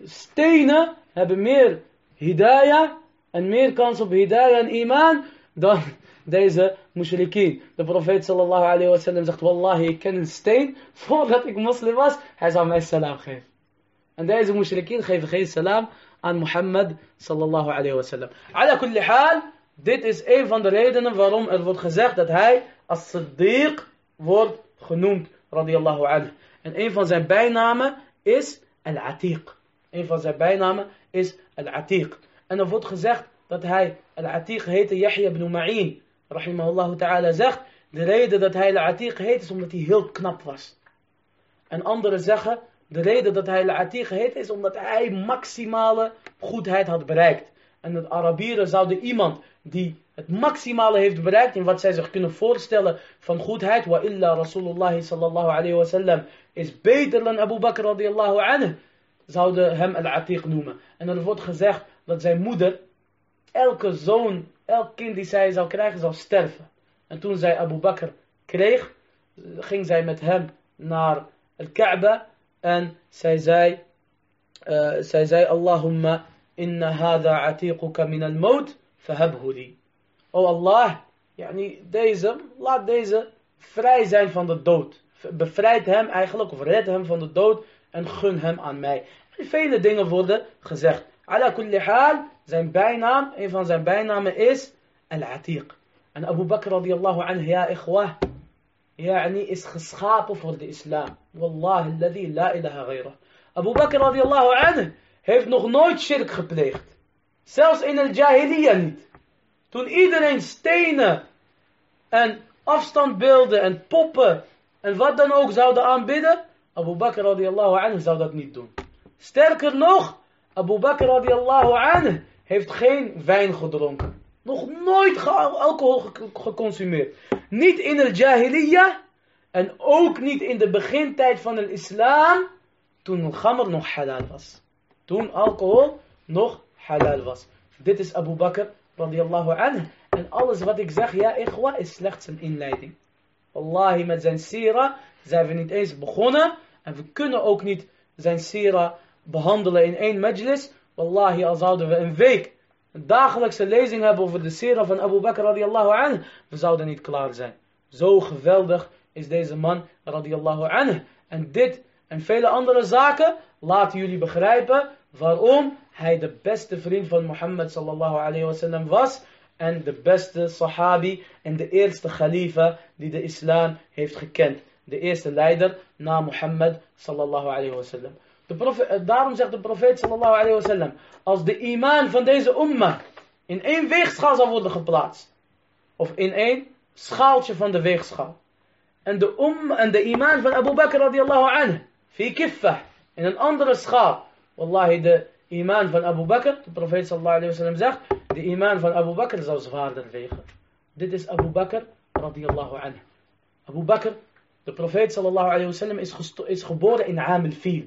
Stenen hebben meer hidayah en meer kans op hidayah en iman dan deze mushrikeen. De profeet sallallahu alayhi wa sallam zegt, wallahi ik ken een steen, voordat ik moslim was, hij zou mij salam geven. En deze mushrikeen geven geen salam aan Mohammed sallallahu alayhi wa sallam. Ala kulli haal, dit is een van de redenen waarom er wordt gezegd dat hij als Siddiq wordt genoemd, radiyallahu anhu. En een van zijn bijnamen is Al-Atiq. Een van zijn bijnamen is Al-Atiq. En er wordt gezegd dat hij Al-Atiq heette Yahya ibn Ma'in. Rahimahullah ta'ala zegt, de reden dat hij Al-Atiq heet is omdat hij heel knap was. En anderen zeggen, de reden dat hij Al-Atiq heet is omdat hij maximale goedheid had bereikt. En de Arabieren zouden iemand die het maximale heeft bereikt in wat zij zich kunnen voorstellen van goedheid. Wa illa Rasulullah sallallahu alayhi wa sallam is beter dan Abu Bakr radiallahu anhu. Zouden hem al-Atiq noemen. En er wordt gezegd dat zijn moeder, elke zoon, elk kind die zij zou krijgen, zou sterven. En toen zij Abu Bakr kreeg, ging zij met hem naar al-Kaaba. En zij zei, uh, zij zei Allahumma inna hada atiquka min al-maut, fahabhu li. O Allah, laat deze vrij zijn van de dood. Bevrijd hem eigenlijk, of red hem van de dood en gun hem aan mij. En vele dingen worden gezegd. Ala kulli hal, zijn bijnaam, een van zijn bijnamen is Al-Atiq. En Abu Bakr radiallahu anhu, ja ikhwah, yani is geschapen voor de islam. Wallahi, alladhi la ilaha ghayra. Abu Bakr radiallahu anhu heeft nog nooit shirk gepleegd. Zelfs in el jahiliyyah niet. Toen iedereen stenen en afstandbeelden en poppen en wat dan ook zouden aanbidden, Abu Bakr radiallahu anhu zou dat niet doen. Sterker nog, Abu Bakr radiallahu anhu heeft geen wijn gedronken. Nog nooit alcohol geconsumeerd. Niet in de jahiliyyah en ook niet in de begintijd van de islam toen gammer nog halal was. Toen alcohol nog halal was. Dit is Abu Bakr radiallahu anhu. En alles wat ik zeg, ja, ikhwa, is slechts een inleiding. Wallahi, met zijn sira zijn we niet eens begonnen. En we kunnen ook niet zijn sira behandelen in één majlis. Wallahi, al zouden we een week een dagelijkse lezing hebben over de sira van Abu Bakr radiallahu anhu. We zouden niet klaar zijn. Zo geweldig is deze man radiallahu anhu. En dit en vele andere zaken laten jullie begrijpen waarom hij de beste vriend van Mohammed sallallahu alayhi wasallam was. En de beste sahabi en de eerste khalifa die de islam heeft gekend. De eerste leider na Mohammed sallallahu alayhi wasallam. Daarom zegt de profeet sallallahu alayhi wasallam. Als de iman van deze umma in één weegschaal zal worden geplaatst. Of in één schaaltje van de weegschaal. En de, um, en de iman van Abu Bakr radiallahu anhu. Fi kiffah. In een andere schaal. Wallahi de iman van Abu Bakr. De profeet sallallahu alayhi wasallam zegt. De iman van Abu Bakr zou zwaarder wegen. Dit is Abu Bakr radiallahu anhu. Abu Bakr. De profeet sallallahu alayhi wasallam is, is geboren in Amil Fil.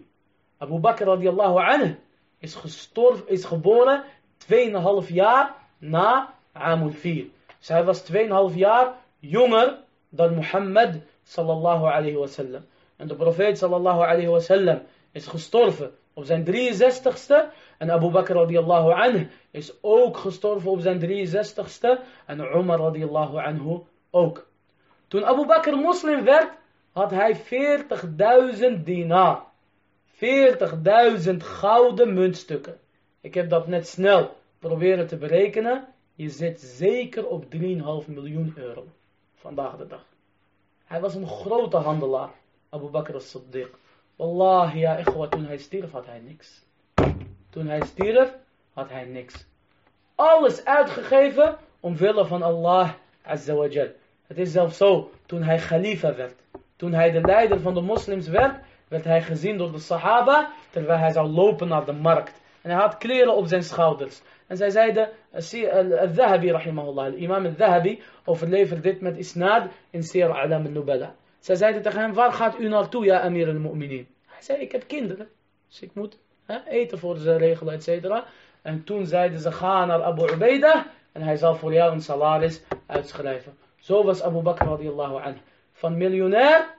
Abu Bakr radiallahu anhu is, gestorven, is geboren 2,5 jaar na Amul Fil. Zij was 2,5 jaar jonger dan Mohammed sallallahu alayhi wasallam. En de profeet sallallahu alayhi wasallam is gestorven op zijn 63ste. En Abu Bakr radiallahu anhu is ook gestorven op zijn 63ste. En Umar radiallahu anhu ook. Toen Abu Bakr moslim werd, had hij 40.000 dinar. 40.000 gouden muntstukken. Ik heb dat net snel proberen te berekenen. Je zit zeker op 3,5 miljoen euro. Vandaag de dag. Hij was een grote handelaar. Abu Bakr as-Siddiq. Wallahi ja, ikhwa, toen hij stierf had hij niks. Toen hij stierf had hij niks. Alles uitgegeven omwille van Allah Azza wa Jal. Het is zelfs zo, toen hij khalifa werd. Toen hij de leider van de moslims werd, werd hij gezien door de sahaba, terwijl hij zou lopen naar de markt. En hij had kleren op zijn schouders. En zij zeiden, al-Dhahabi rahimahullah, al-imam al-Dhahabi, overlevert dit met isnad in Sir Alam al-Nubala. Zij zeiden tegen hem, waar gaat u naartoe, ja Amir al-Mu'minin? Hij zei, ik heb kinderen, dus ik moet eten voor ze regelen, et cetera. En toen zeiden ze, ga naar Abu Ubaidah en hij zal voor jou een salaris uitschrijven. Zo was Abu Bakr radiallahu anhu. Van miljonair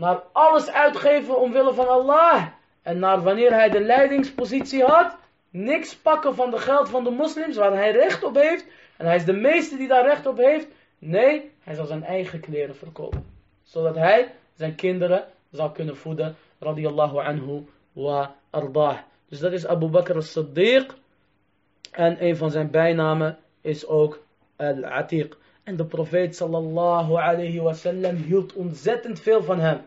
naar alles uitgeven omwille van Allah. En naar wanneer hij de leidingspositie had, niks pakken van de geld van de moslims waar hij recht op heeft. En hij is de meeste die daar recht op heeft. Nee, hij zal zijn eigen kleren verkopen. Zodat hij zijn kinderen zal kunnen voeden. Radiallahu anhu wa ardah. Dus dat is Abu Bakr as-Siddiq. En een van zijn bijnamen is ook Al-Atiq. En de profeet sallallahu alayhi wa sallam hield ontzettend veel van hem.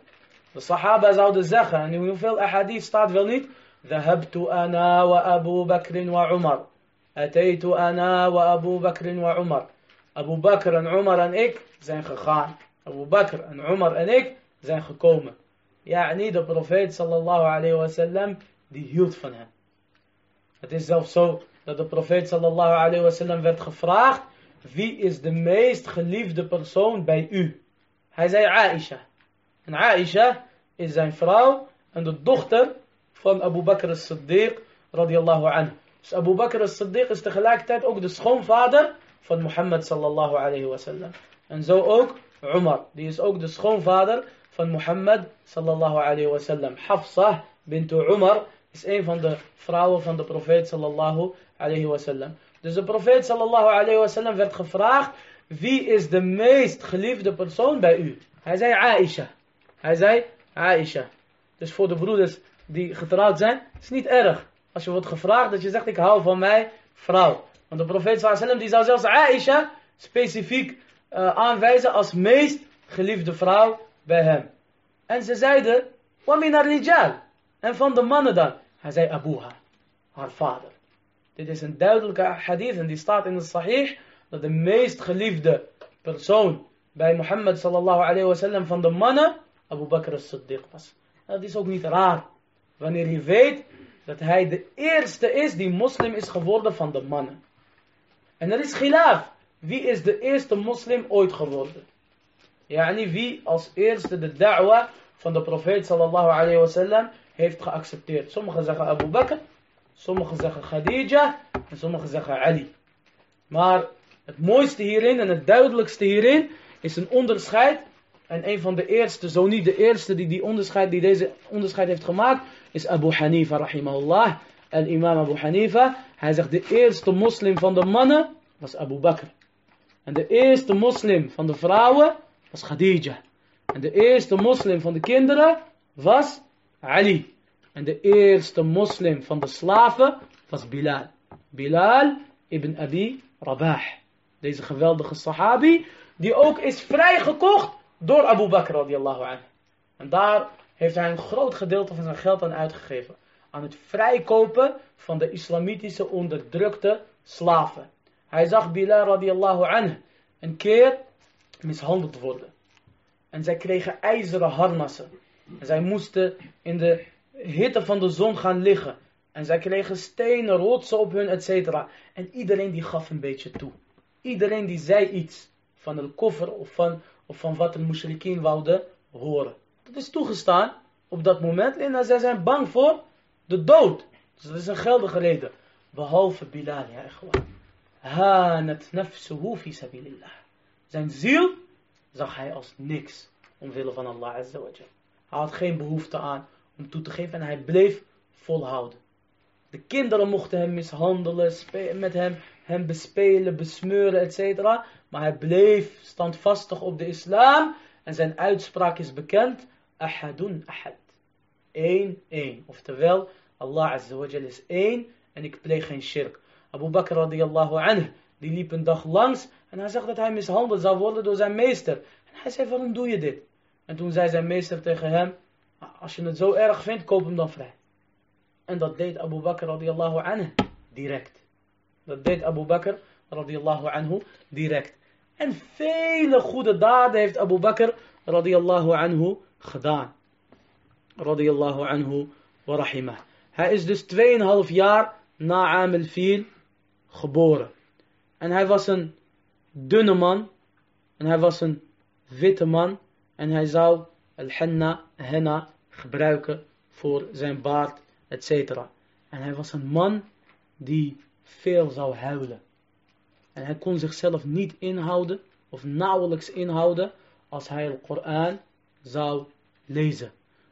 De sahaba zouden zeggen, en in hoeveel ahadith staat wel niet, Dhahabtu ana wa Abu Bakr wa Umar. Ataitu ana wa Abu Bakr wa Umar. Abu Bakr en Umar en ik zijn gegaan. Abu Bakr en Umar en ik zijn gekomen. Ja, niet de profeet sallallahu alayhi wa sallam, die hield van hem. Het is zelfs zo dat de profeet sallallahu alayhi wa sallam werd gevraagd, wie is de meest geliefde persoon bij u? Hij zei Aisha. En Aisha is zijn vrouw en de dochter van Abu Bakr as-Siddiq radiallahu anhu. Dus Abu Bakr as-Siddiq is tegelijkertijd ook de schoonvader van Mohammed sallallahu alayhi wa sallam. En zo ook Umar, die is ook de schoonvader van Mohammed sallallahu alayhi wa sallam. Hafsa bint Umar is een van de vrouwen van de profeet sallallahu alayhi wa sallam. Dus de profeet sallallahu alayhi wa sallam werd gevraagd, wie is de meest geliefde persoon bij u? Hij zei Aisha. Hij zei Aisha. Dus voor de broeders die getrouwd zijn, is niet erg. Als je wordt gevraagd dat je zegt ik hou van mijn vrouw. Want de profeet sallam die zou zelfs Aisha specifiek uh, aanwijzen als meest geliefde vrouw bij hem. En ze zeiden, min rijal En van de mannen dan. Hij zei Abuha, haar vader. Dit is een duidelijke hadith en die staat in de sahih dat de meest geliefde persoon bij Mohammed sallallahu alayhi wa sallam van de mannen Abu Bakr as-Siddiq was. Dat is ook niet raar. Wanneer je weet dat hij de eerste is die moslim is geworden van de mannen. En er is khilaf. Wie is de eerste moslim ooit geworden? Yani wie als eerste de da'wa van de profeet sallallahu alayhi wa sallam heeft geaccepteerd. Sommigen zeggen Abu Bakr, sommigen zeggen Khadija en sommigen zeggen Ali. Maar Het mooiste hierin en het duidelijkste hierin is een onderscheid. En een van de eerste, zo niet de eerste die, die, onderscheid, die deze onderscheid heeft gemaakt, is Abu Hanifa rahimahullah. En imam Abu Hanifa, hij zegt de eerste moslim van de mannen was Abu Bakr. En de eerste moslim van de vrouwen was Khadija. En de eerste moslim van de kinderen was Ali. En de eerste moslim van de slaven was Bilal. Bilal ibn Abi Rabah. Deze geweldige sahabi, die ook is vrijgekocht door Abu Bakr radiallahu anhu. En daar heeft hij een groot gedeelte van zijn geld aan uitgegeven. Aan het vrijkopen van de islamitische onderdrukte slaven. Hij zag Bilal radiallahu anhu een keer mishandeld worden. En zij kregen ijzeren harnassen. En zij moesten in de hitte van de zon gaan liggen. En zij kregen stenen, rotsen op hun, etc. En iedereen die gaf een beetje toe. Iedereen die zei iets van een koffer of van, van wat de mushrikien wouden horen. Dat is toegestaan op dat moment. En zij zijn bang voor de dood. Dus dat is een geldige reden. Behalve Bilal, ja, gewoon. Hanat nafsuhu fi sabilillah. Zijn ziel zag hij als niks. Omwille van Allah Azza wa Hij had geen behoefte aan om toe te geven en hij bleef volhouden. De kinderen mochten hem mishandelen, met hem, hem bespelen, besmeuren, etc. Maar hij bleef standvastig op de islam. En zijn uitspraak is bekend. Ahadun ahad. Eén, één. Oftewel, Allah Azza wa is één en ik pleeg geen shirk. Abu Bakr radiyallahu anhu, die liep een dag langs en hij zag dat hij mishandeld zou worden door zijn meester. En hij zei, waarom doe je dit? En toen zei zijn meester tegen hem, als je het zo erg vindt, koop hem dan vrij. En dat deed Abu Bakr radiyallahu anhu direct. Dat deed Abu Bakr radiyallahu anhu direct. En vele goede daden heeft Abu Bakr radiyallahu anhu gedaan. Radiyallahu anhu wa rahimah. Hij is dus 2,5 jaar na Amel Fil geboren. En hij was een dunne man. En hij was een witte man. En hij zou al-henna, henna, gebruiken voor zijn baard, etc. En hij was een man die veel zou huilen. En hij kon zichzelf niet inhouden, of nauwelijks inhouden, als hij de Koran zou lezen.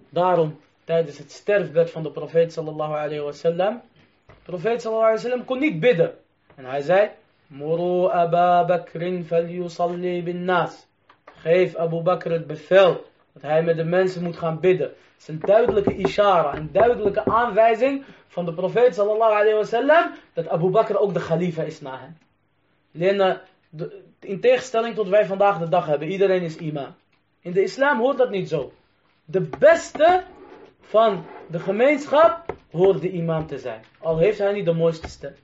Daarom, tijdens het sterfbed van de profeet sallallahu alayhi wa sallam, de profeet sallallahu alayhi wa sallam kon niet bidden. En hij zei, Muru Abu Bakrin falyusalli bin nas. Geef Abu Bakr het bevel dat hij met de mensen moet gaan bidden. Het is een duidelijke ishara, een duidelijke aanwijzing van de profeet sallallahu alayhi wa sallam, dat Abu Bakr ook de khalifa is na hem. Alleen, in tegenstelling tot wij vandaag de dag hebben, iedereen is imam. In de islam hoort dat niet zo. De beste van de gemeenschap hoort de imam te zijn. Al heeft hij niet de mooiste stem.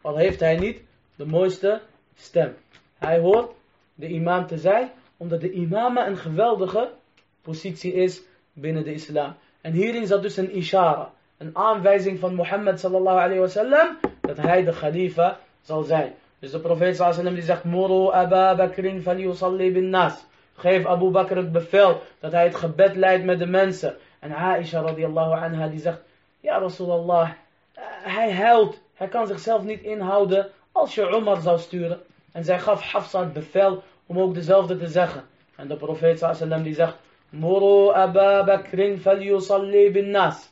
Al heeft hij niet de mooiste stem. Hij hoort de imam te zijn, omdat de imam een geweldige positie is binnen de islam. En hierin zat dus een ishara, een aanwijzing van Mohammed sallallahu alayhi wa sallam, dat hij de khalifa zal zijn. Dus de profeet sallallahu alayhi die zegt, Muru Abu Bakrin falyusalli bin nas. Geef Abu Bakr het bevel dat hij het gebed leidt met de mensen. En Aisha radiallahu anha die zegt, ja Rasulallah, hij huilt, hij kan zichzelf niet inhouden als je Umar zou sturen. En zij gaf Hafsa het bevel om ook dezelfde te zeggen. En de profeet sallam die zegt, Muru Abu Bakrin falyusalli bin nas.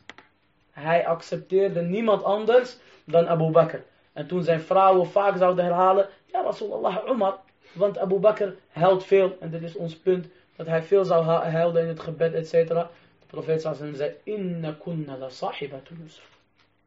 Hij accepteerde niemand anders dan Abu Bakr. En toen zijn vrouwen vaak zouden herhalen, ja Rasulallah Umar. Want Abu Bakr huilt veel. En dit is ons punt. Dat hij veel zou huilen in het gebed, etc. De profeet zei, Inna kunna la Yusuf.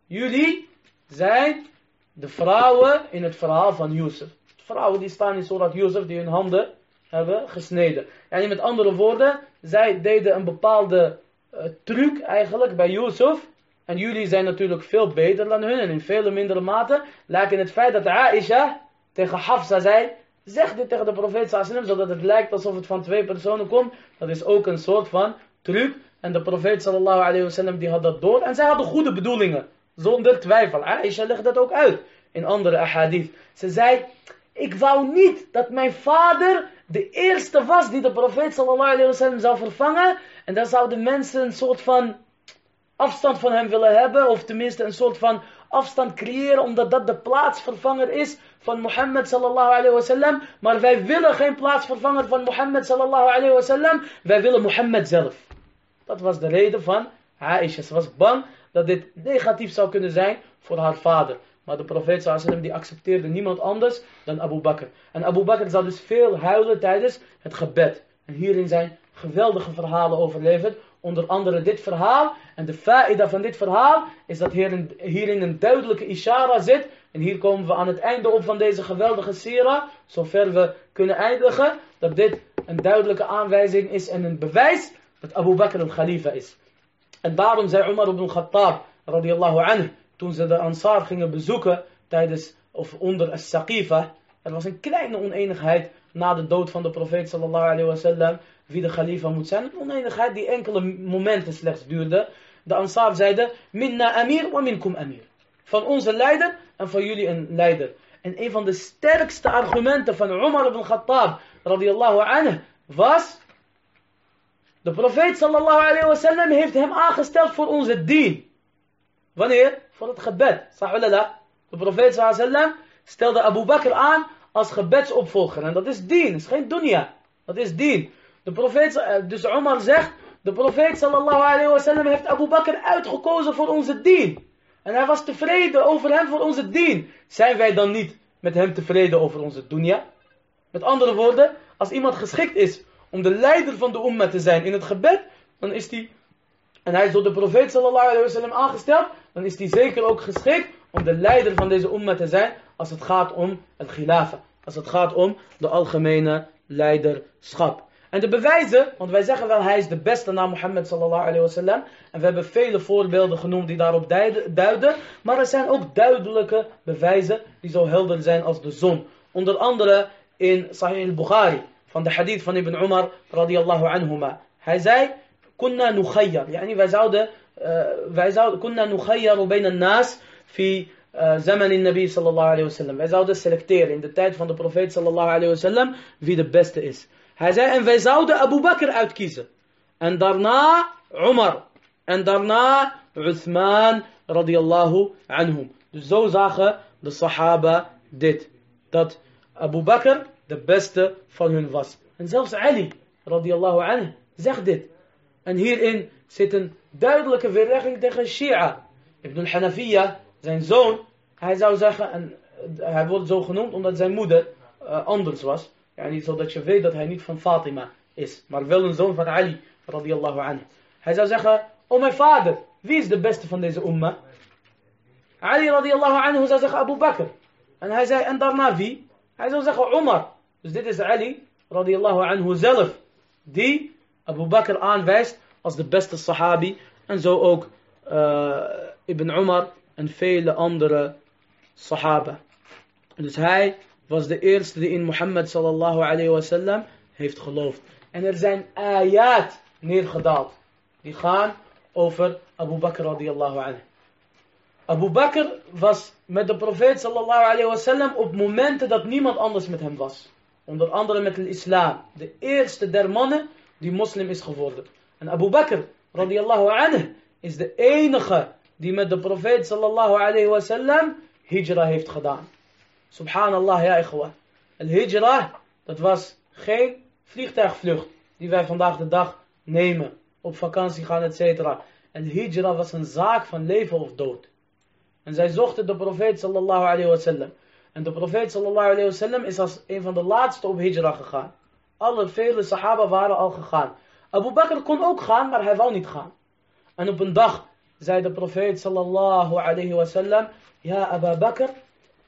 Jullie zijn de vrouwen in het verhaal van Yusuf. Vrouwen die staan in Surat Yusuf die hun handen hebben gesneden. En met andere woorden, zij deden een bepaalde uh, truc eigenlijk bij Yusuf. En jullie zijn natuurlijk veel beter dan hun en in vele mindere mate. Lijkt in het feit dat Aisha tegen Hafsa zei, zeg dit tegen de profeet sallam, zodat het lijkt alsof het van twee personen komt. Dat is ook een soort van truc. En de profeet sallallahu alayhi wasallam die had dat door. En zij hadden goede bedoelingen. Zonder twijfel. Aisha legt dat ook uit in andere ahadith. Ze zei, ik wou niet dat mijn vader de eerste was die de profeet sallallahu alayhi wasallam zou vervangen. En dan zouden mensen een soort van afstand van hem willen hebben. Of tenminste een soort van afstand creëren. Omdat dat de plaatsvervanger is van Mohammed sallallahu alayhi wasallam. Maar wij willen geen plaatsvervanger van Mohammed sallallahu alayhi wasallam. Wij willen Mohammed zelf. Dat was de reden van Aisha. Ze was bang dat dit negatief zou kunnen zijn voor haar vader. Maar de profeet sallam die accepteerde niemand anders dan Abu Bakr. En Abu Bakr zou dus veel huilen tijdens het gebed. En hierin zijn geweldige verhalen overleverd. Onder andere dit verhaal. En de faida van dit verhaal is dat hierin, hierin een duidelijke ishara zit. En hier komen we aan het einde op van deze geweldige sira. Zover we kunnen eindigen. Dat dit een duidelijke aanwijzing is en een bewijs dat Abu Bakr een khalifa is. En daarom zei Umar ibn Khattab radiyallahu anhu. Toen ze de Ansar gingen bezoeken tijdens of onder as-Saqifa. Er was een kleine oneenigheid na de dood van de profeet sallallahu alayhi wasallam wie de khalifa moet zijn. Een oneenigheid die enkele momenten slechts duurde. De Ansar zeiden, minna amir wa minkum amir. Van onze leider en van jullie een leider. En een van de sterkste argumenten van Umar ibn Khattab radiyallahu anhu was... De profeet sallallahu alayhi wasallam heeft hem aangesteld voor onze dien. Wanneer? Voor het gebed. De profeet wasallam stelde Abu Bakr aan als gebedsopvolger. En dat is dien, is geen dunya. Dat is dien. De profeet, eh, dus Omar zegt, de profeet sallallahu alayhi wa sallam heeft Abu Bakr uitgekozen voor onze dien. En hij was tevreden over hem voor onze dien. Zijn wij dan niet met hem tevreden over onze dunya? Met andere woorden, als iemand geschikt is om de leider van de umma te zijn in het gebed, dan is hij, en hij is door de profeet sallallahu alayhi wa sallam aangesteld, dan is hij zeker ook geschikt om de leider van deze umma te zijn als het gaat om het khilafa. Als het gaat om de algemene leiderschap. En de bewijzen, want wij zeggen wel hij is de beste na Mohammed sallallahu alayhi wasallam. En we hebben vele voorbeelden genoemd die daarop duiden. Maar er zijn ook duidelijke bewijzen die zo helder zijn als de zon. Onder andere in Sahih al-Bukhari van de hadith van Ibn Umar radiyallahu anhuma. Hij zei, kunna nukhayyar. Yani wij zouden, wij zouden, kunna nukhayyar bayna nas fi zaman in Nabi sallallahu alayhi wasallam. Wij zouden selecteren in de tijd van de profeet sallallahu alayhi wasallam wie de beste is. Hij zei, en wij zouden Abu Bakr uitkiezen. En daarna Umar. En daarna Uthman radiyallahu anhum. Dus zo zagen de Sahaba dit. Dat Abu Bakr de beste van hun was. En zelfs Ali radiyallahu anhu zegt dit. En hierin zit een duidelijke weerlegging tegen Shia. Ibn al-Hanafiya, zijn zoon, hij zou zeggen, en hij wordt zo genoemd omdat zijn moeder uh, anders was. Yani, zodat je weet dat hij niet van Fatima is, maar wel een zoon van Ali, radiyallahu anhu. Hij zou zeggen, oh mijn vader, wie is de beste van deze umma? Ali radiyallahu anhu zou zeggen Abu Bakr. En hij zei, en daarna wie? Hij zou zeggen Umar. Dus dit is Ali radiyallahu anhu zelf, die Abu Bakr aanwijst als de beste sahabi. En zo ook uh, Ibn Umar en vele andere sahaba. Dus hij was de eerste die in Mohammed sallallahu alayhi wasallam heeft geloofd. En er zijn ayat neergedaald. Die gaan over Abu Bakr radiyallahu anhu. Abu Bakr was met de profeet sallallahu alayhi wasallam op momenten dat niemand anders met hem was. Onder andere met de islam. De eerste der mannen die moslim is geworden. En Abu Bakr radiyallahu anhu is de enige die met de profeet sallallahu alayhi wasallam hijra heeft gedaan. Subhanallah, ja, ikhwa. Al-hijra, dat was geen vliegtuigvlucht die wij vandaag de dag nemen. Op vakantie gaan, etc. Al-hijra was een zaak van leven of dood. En zij zochten de profeet sallallahu alayhi wasallam. En de profeet sallallahu alayhi wasallam is als een van de laatste op hijra gegaan. Alle vele sahaba waren al gegaan. Abu Bakr kon ook gaan, maar hij wou niet gaan. En op een dag zei de profeet sallallahu alayhi wasallam, ja Abu Bakr,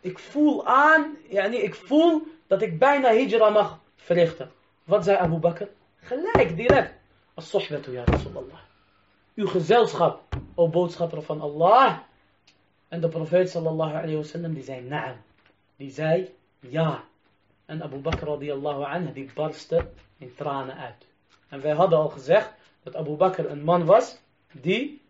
ik voel aan, yani ik voel dat ik bijna hijra mag verrichten. Wat zei Abu Bakr? Gelijk, direct. As-sohbatu ya Rasulallah. Uw gezelschap, o boodschapper van Allah. En de profeet sallallahu alayhi wasallam die zei naam. Die zei ja. En Abu Bakr radiyallahu anhu die barstte in tranen uit. En wij hadden al gezegd dat Abu Bakr een man was die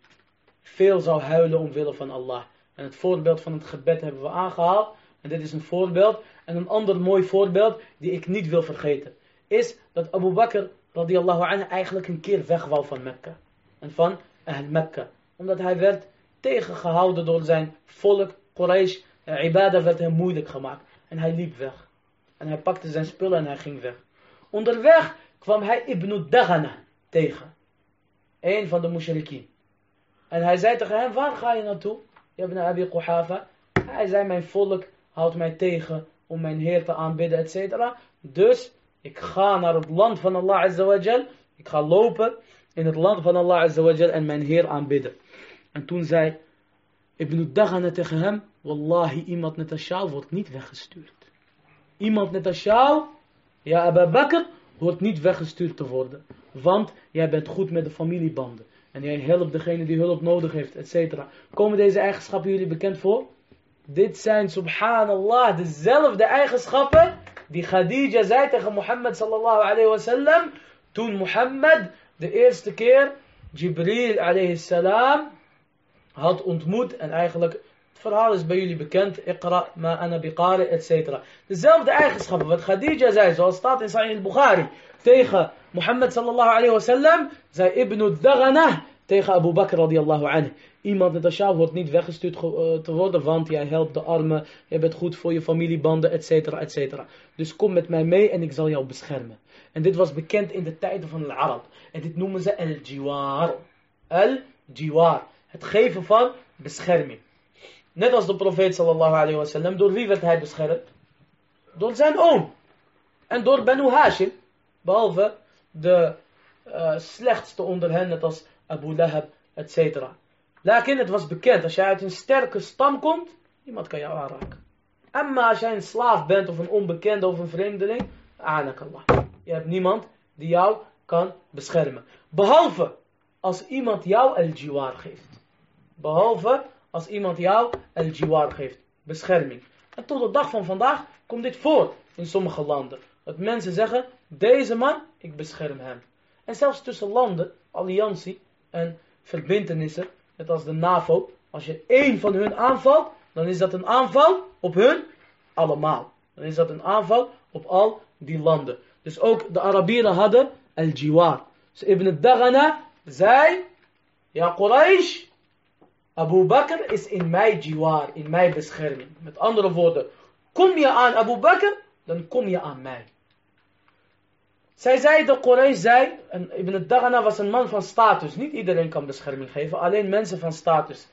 veel zou huilen omwille van Allah. En het voorbeeld van het gebed hebben we aangehaald. En dit is een voorbeeld. En een ander mooi voorbeeld die ik niet wil vergeten. Is dat Abu Bakr radiallahu anhu eigenlijk een keer weg wou van Mekka. En van Ahl Mekka. Omdat hij werd tegengehouden door zijn volk. Quraysh. Ibadah werd hem moeilijk gemaakt. en hij liep weg. En hij pakte zijn spullen en hij ging weg. Onderweg kwam hij Ibn Daghana tegen. Een van de mushrikien. En hij zei tegen hem, waar ga je naartoe? Ibn Abi Quhafa. Hij zei, mijn volk houdt mij tegen om mijn Heer te aanbidden, etc. Dus ik ga naar het land van Allah Azawajal. Ik ga lopen in het land van Allah Azawajal en mijn Heer aanbidden. En toen zei Ibn Daghana tegen hem, Wallahi, iemand net als jou wordt niet weggestuurd. Iemand net als jou, ja Abu Bakr, hoort niet weggestuurd te worden. Want jij bent goed met de familiebanden. En jij helpt degene die hulp nodig heeft, etc. Komen deze eigenschappen jullie bekend voor? Dit zijn, subhanallah, dezelfde eigenschappen die Khadija zei tegen Mohammed sallallahu alayhi wasallam. Toen Mohammed de eerste keer Jibril alayhi salam had ontmoet. En eigenlijk, het verhaal is bij jullie bekend. Iqra ma ana biqari, etc. Dezelfde eigenschappen wat Khadija zei, zoals staat in Sahih al-Bukhari. Tegen Mohammed sallallahu alayhi wasallam, zei Ibn Daghana tegen Abu Bakr radiallahu anhu. Iemand net als wordt niet weggestuurd te worden, want jij helpt de armen, je bent goed voor je familiebanden, etc. etc. Dus kom met mij mee en ik zal jou beschermen. En dit was bekend in de tijden van de Arab. En dit noemen ze al-jiwar. Al-jiwar. Het geven van bescherming. Net als de profeet sallallahu alayhi wasallam. Door wie werd hij beschermd? Door zijn oom. En door Banu Hashim. Behalve de uh, slechtste onder hen, net als Abu Lahab, etc. Lakin het was bekend, als jij uit een sterke stam komt, niemand kan jou aanraken. Amma als jij een slaaf bent of een onbekende of een vreemdeling, anakallah. Je hebt niemand die jou kan beschermen. Behalve als iemand jou al-jiwar geeft. Behalve als iemand jou al-jiwar geeft. Bescherming. En tot de dag van vandaag komt dit voor in sommige landen. Dat mensen zeggen, deze man, ik bescherm hem. En zelfs tussen landen, alliantie en verbindenissen, net als de NAVO. Als je één van hun aanvalt, dan is dat een aanval op hun allemaal. Dan is dat een aanval op al die landen. Dus ook de Arabieren hadden al-jiwar. Dus Ibn Daghana zei, ja Quraysh, Abu Bakr is in mijn jiwar, in mijn bescherming. Met andere woorden, kom je aan Abu Bakr, dan kom je aan mij. Zij zei, de Quraysh zei, en Ibn Daghana was een man van status. Niet iedereen kan bescherming geven, alleen mensen van status.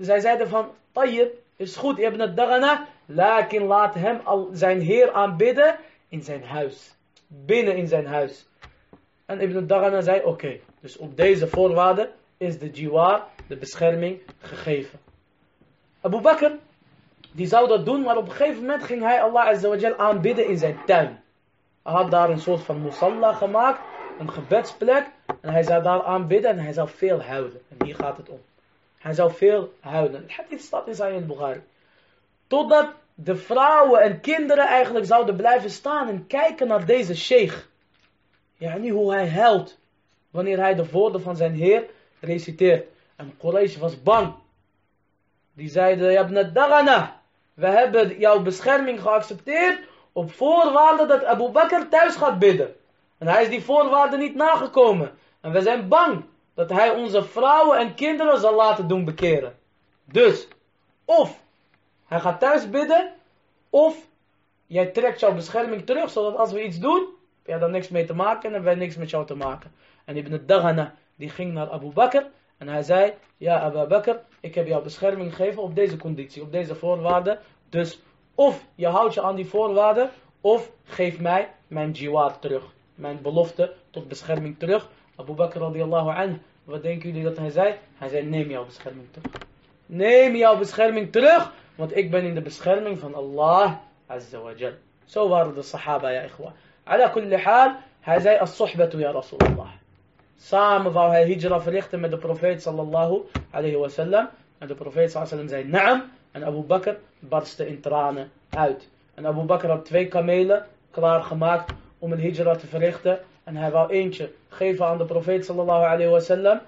Zij zeiden van, Tayyib, is goed, Ibn Daghana, lakin laat hem al zijn heer aanbidden in zijn huis. Binnen in zijn huis. En Ibn Daghana zei, oké, dus op deze voorwaarden is de jiwar, de bescherming, gegeven. Abu Bakr, die zou dat doen, maar op een gegeven moment ging hij Allah Azza aanbidden in zijn tuin. Hij had daar een soort van musalla gemaakt, een gebedsplek. En hij zou daar aanbidden en hij zou veel huilen. En hier gaat het om. Hij zou veel huilen. Het staat in Sahih Bukhari. Totdat de vrouwen en kinderen eigenlijk zouden blijven staan en kijken naar deze sheikh. Ja, niet hoe hij huilt. Wanneer hij de woorden van zijn heer reciteert. En Quraysh was bang. Die zeiden, Ibn Dagana, we hebben jouw bescherming geaccepteerd op voorwaarde dat Abu Bakr thuis gaat bidden. En hij is die voorwaarden niet nagekomen. En we zijn bang dat hij onze vrouwen en kinderen zal laten doen bekeren. Dus, of hij gaat thuis bidden, of jij trekt jouw bescherming terug, zodat als we iets doen, je dan niks mee te maken en wij niks met jou te maken. En Ibn Daghana, die ging naar Abu Bakr en hij zei, ja Abu Bakr, ik heb jou bescherming gegeven op deze conditie, op deze voorwaarden. Dus of je houdt je aan die voorwaarden, of geef mij mijn jiwar terug. Mijn belofte tot bescherming terug. Abu Bakr radiallahu anhu, wat denken jullie dat hij zei? Hij zei, neem jouw bescherming terug. Neem jouw bescherming terug, want ik ben in de bescherming van Allah azza wa jal. Zo waren de sahaba, ja ikhwa. Ala kulli hal, hij zei, as-suhbatu ya Rasulullah. Samen wou hij hijra verrichten met de profeet sallallahu alayhi wa sallam. En de profeet sallallahu alayhi wa sallam zei, naam. En Abu Bakr barstte in tranen uit. En Abu Bakr had twee kamelen klaargemaakt om een hijra te verrichten. En hij wou eentje geven aan de profeet sallallahu alayhi wa sallam.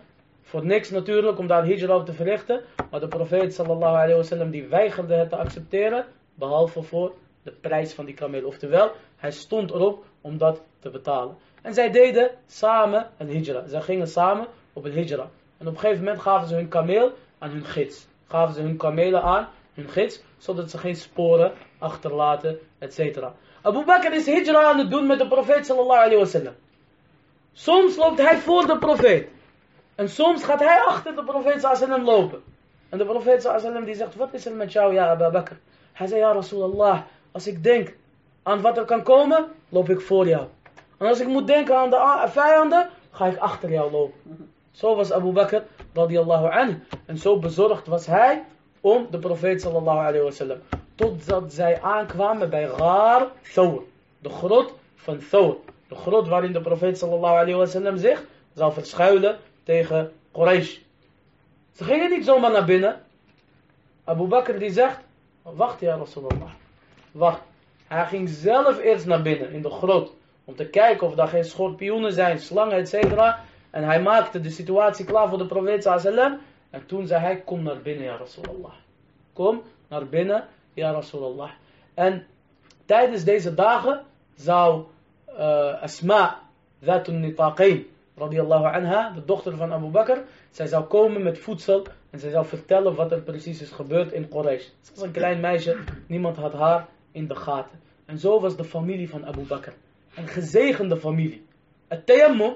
Voor niks natuurlijk om daar hijra op te verrichten. Maar de profeet sallallahu alayhi wa sallam die weigerde het te accepteren. Behalve voor de prijs van die kameel. Oftewel, hij stond erop om dat te betalen. En zij deden samen een hijra. Zij gingen samen op een hijra. En op een gegeven moment gaven ze hun kameel aan hun gids. Gaven ze hun kamelen aan hun gids, zodat ze geen sporen achterlaten, etc. Abu Bakr is hijra aan het doen met de profeet sallallahu alayhi wasallam. Soms loopt hij voor de profeet. En soms gaat hij achter de profeet sallallahu lopen. En de profeet sallallahu die zegt, wat is er met jou, ja Abu Bakr? Hij zei, ja Rasulallah, als ik denk aan wat er kan komen, loop ik voor jou. En als ik moet denken aan de vijanden, ga ik achter jou lopen. Zo was Abu Bakr radiyallahu anhu. En zo bezorgd was hij om de profeet sallallahu alayhi wasallam. Totdat zij aankwamen bij Ghar Thawr. De grot van Thawr. De grot waarin de profeet sallallahu alayhi wasallam zich zou verschuilen tegen Quraysh. Ze gingen niet zomaar naar binnen. Abu Bakr die zegt, wacht ja Rasulullah. Wacht. Hij ging zelf eerst naar binnen in de grot. Om te kijken of er geen schorpioenen zijn, slangen, etc. En hij maakte de situatie klaar voor de profeet sallam. En toen zei hij, kom naar binnen, ja Rasulallah. Kom naar binnen, ja Rasulallah. En tijdens deze dagen zou uh, Asma, Zatun Nitaqeen, radiyallahu anha, de dochter van Abu Bakr, zij zou komen met voedsel en zij zou vertellen wat er precies is gebeurd in Quraysh. Ze was een klein meisje, niemand had haar in de gaten. En zo was de familie van Abu Bakr. Een gezegende familie. Het tayammum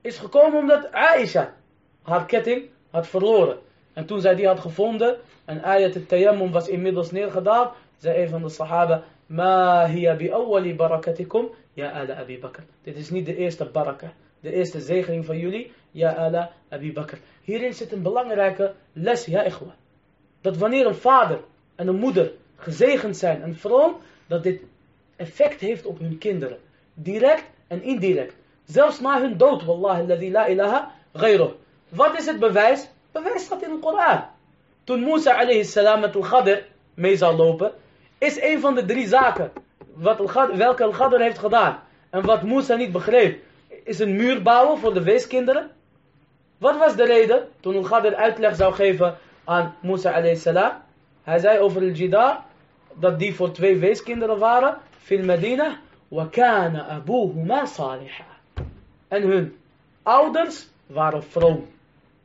is gekomen omdat Aisha haar ketting had verloren. En toen zij die had gevonden, en ayat het tayammum was inmiddels neergedaald, zei een van de sahaba, Ma hiya bi awwali barakatikum, ya ala Abi Bakr. Dit is niet de eerste baraka, de eerste zegening van jullie, ya ala Abi Bakr. Hierin zit een belangrijke les, ja ikhwa. Dat wanneer een vader en een moeder gezegend zijn en vroom, dat dit effect heeft op hun kinderen. Direct en indirect. Zelfs na hun dood, wallahi alladhi la ilaha ghayruh. Wat is het bewijs? Bewijs staat in de Koran. Toen Musa alayhi salam met al-Ghadr mee zou lopen, is een van de drie zaken wat al welke al-Ghadr heeft gedaan. En wat Musa niet begreep, is een muur bouwen voor de weeskinderen. Wat was de reden toen al-Ghadr uitleg zou geven aan Musa alayhi salam? Hij zei over al-Jidar dat die voor twee weeskinderen waren. Fil Medina. Wakana abuhuma saliha. En hun ouders waren vroom.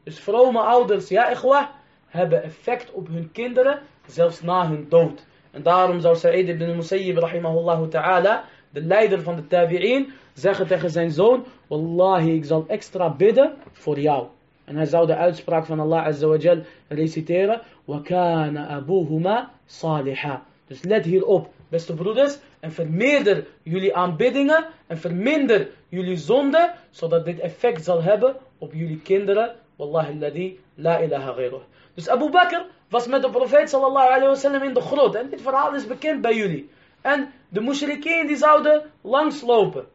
Dus vrome ouders, ja ikhwa, hebben effect op hun kinderen, zelfs na hun dood. En daarom zou Sa'id ibn Musayyib rahimahullah ta'ala, de leider van de tabi'in, zeggen tegen zijn zoon, Wallahi, ik zal extra bidden voor jou. En hij zou de uitspraak van Allah azawajal reciteren, Wakana abuhuma saliha. Dus let hier op beste broeders, en vermeerder jullie aanbiddingen en verminder jullie zonden, zodat dit effect zal hebben op jullie kinderen. Wallahi alladhi la ilaha ghayruh. Dus Abu Bakr was met de profeet sallallahu alayhi wasallam in de grot. En dit verhaal is bekend bij jullie. En de mushrikeen die zouden langslopen.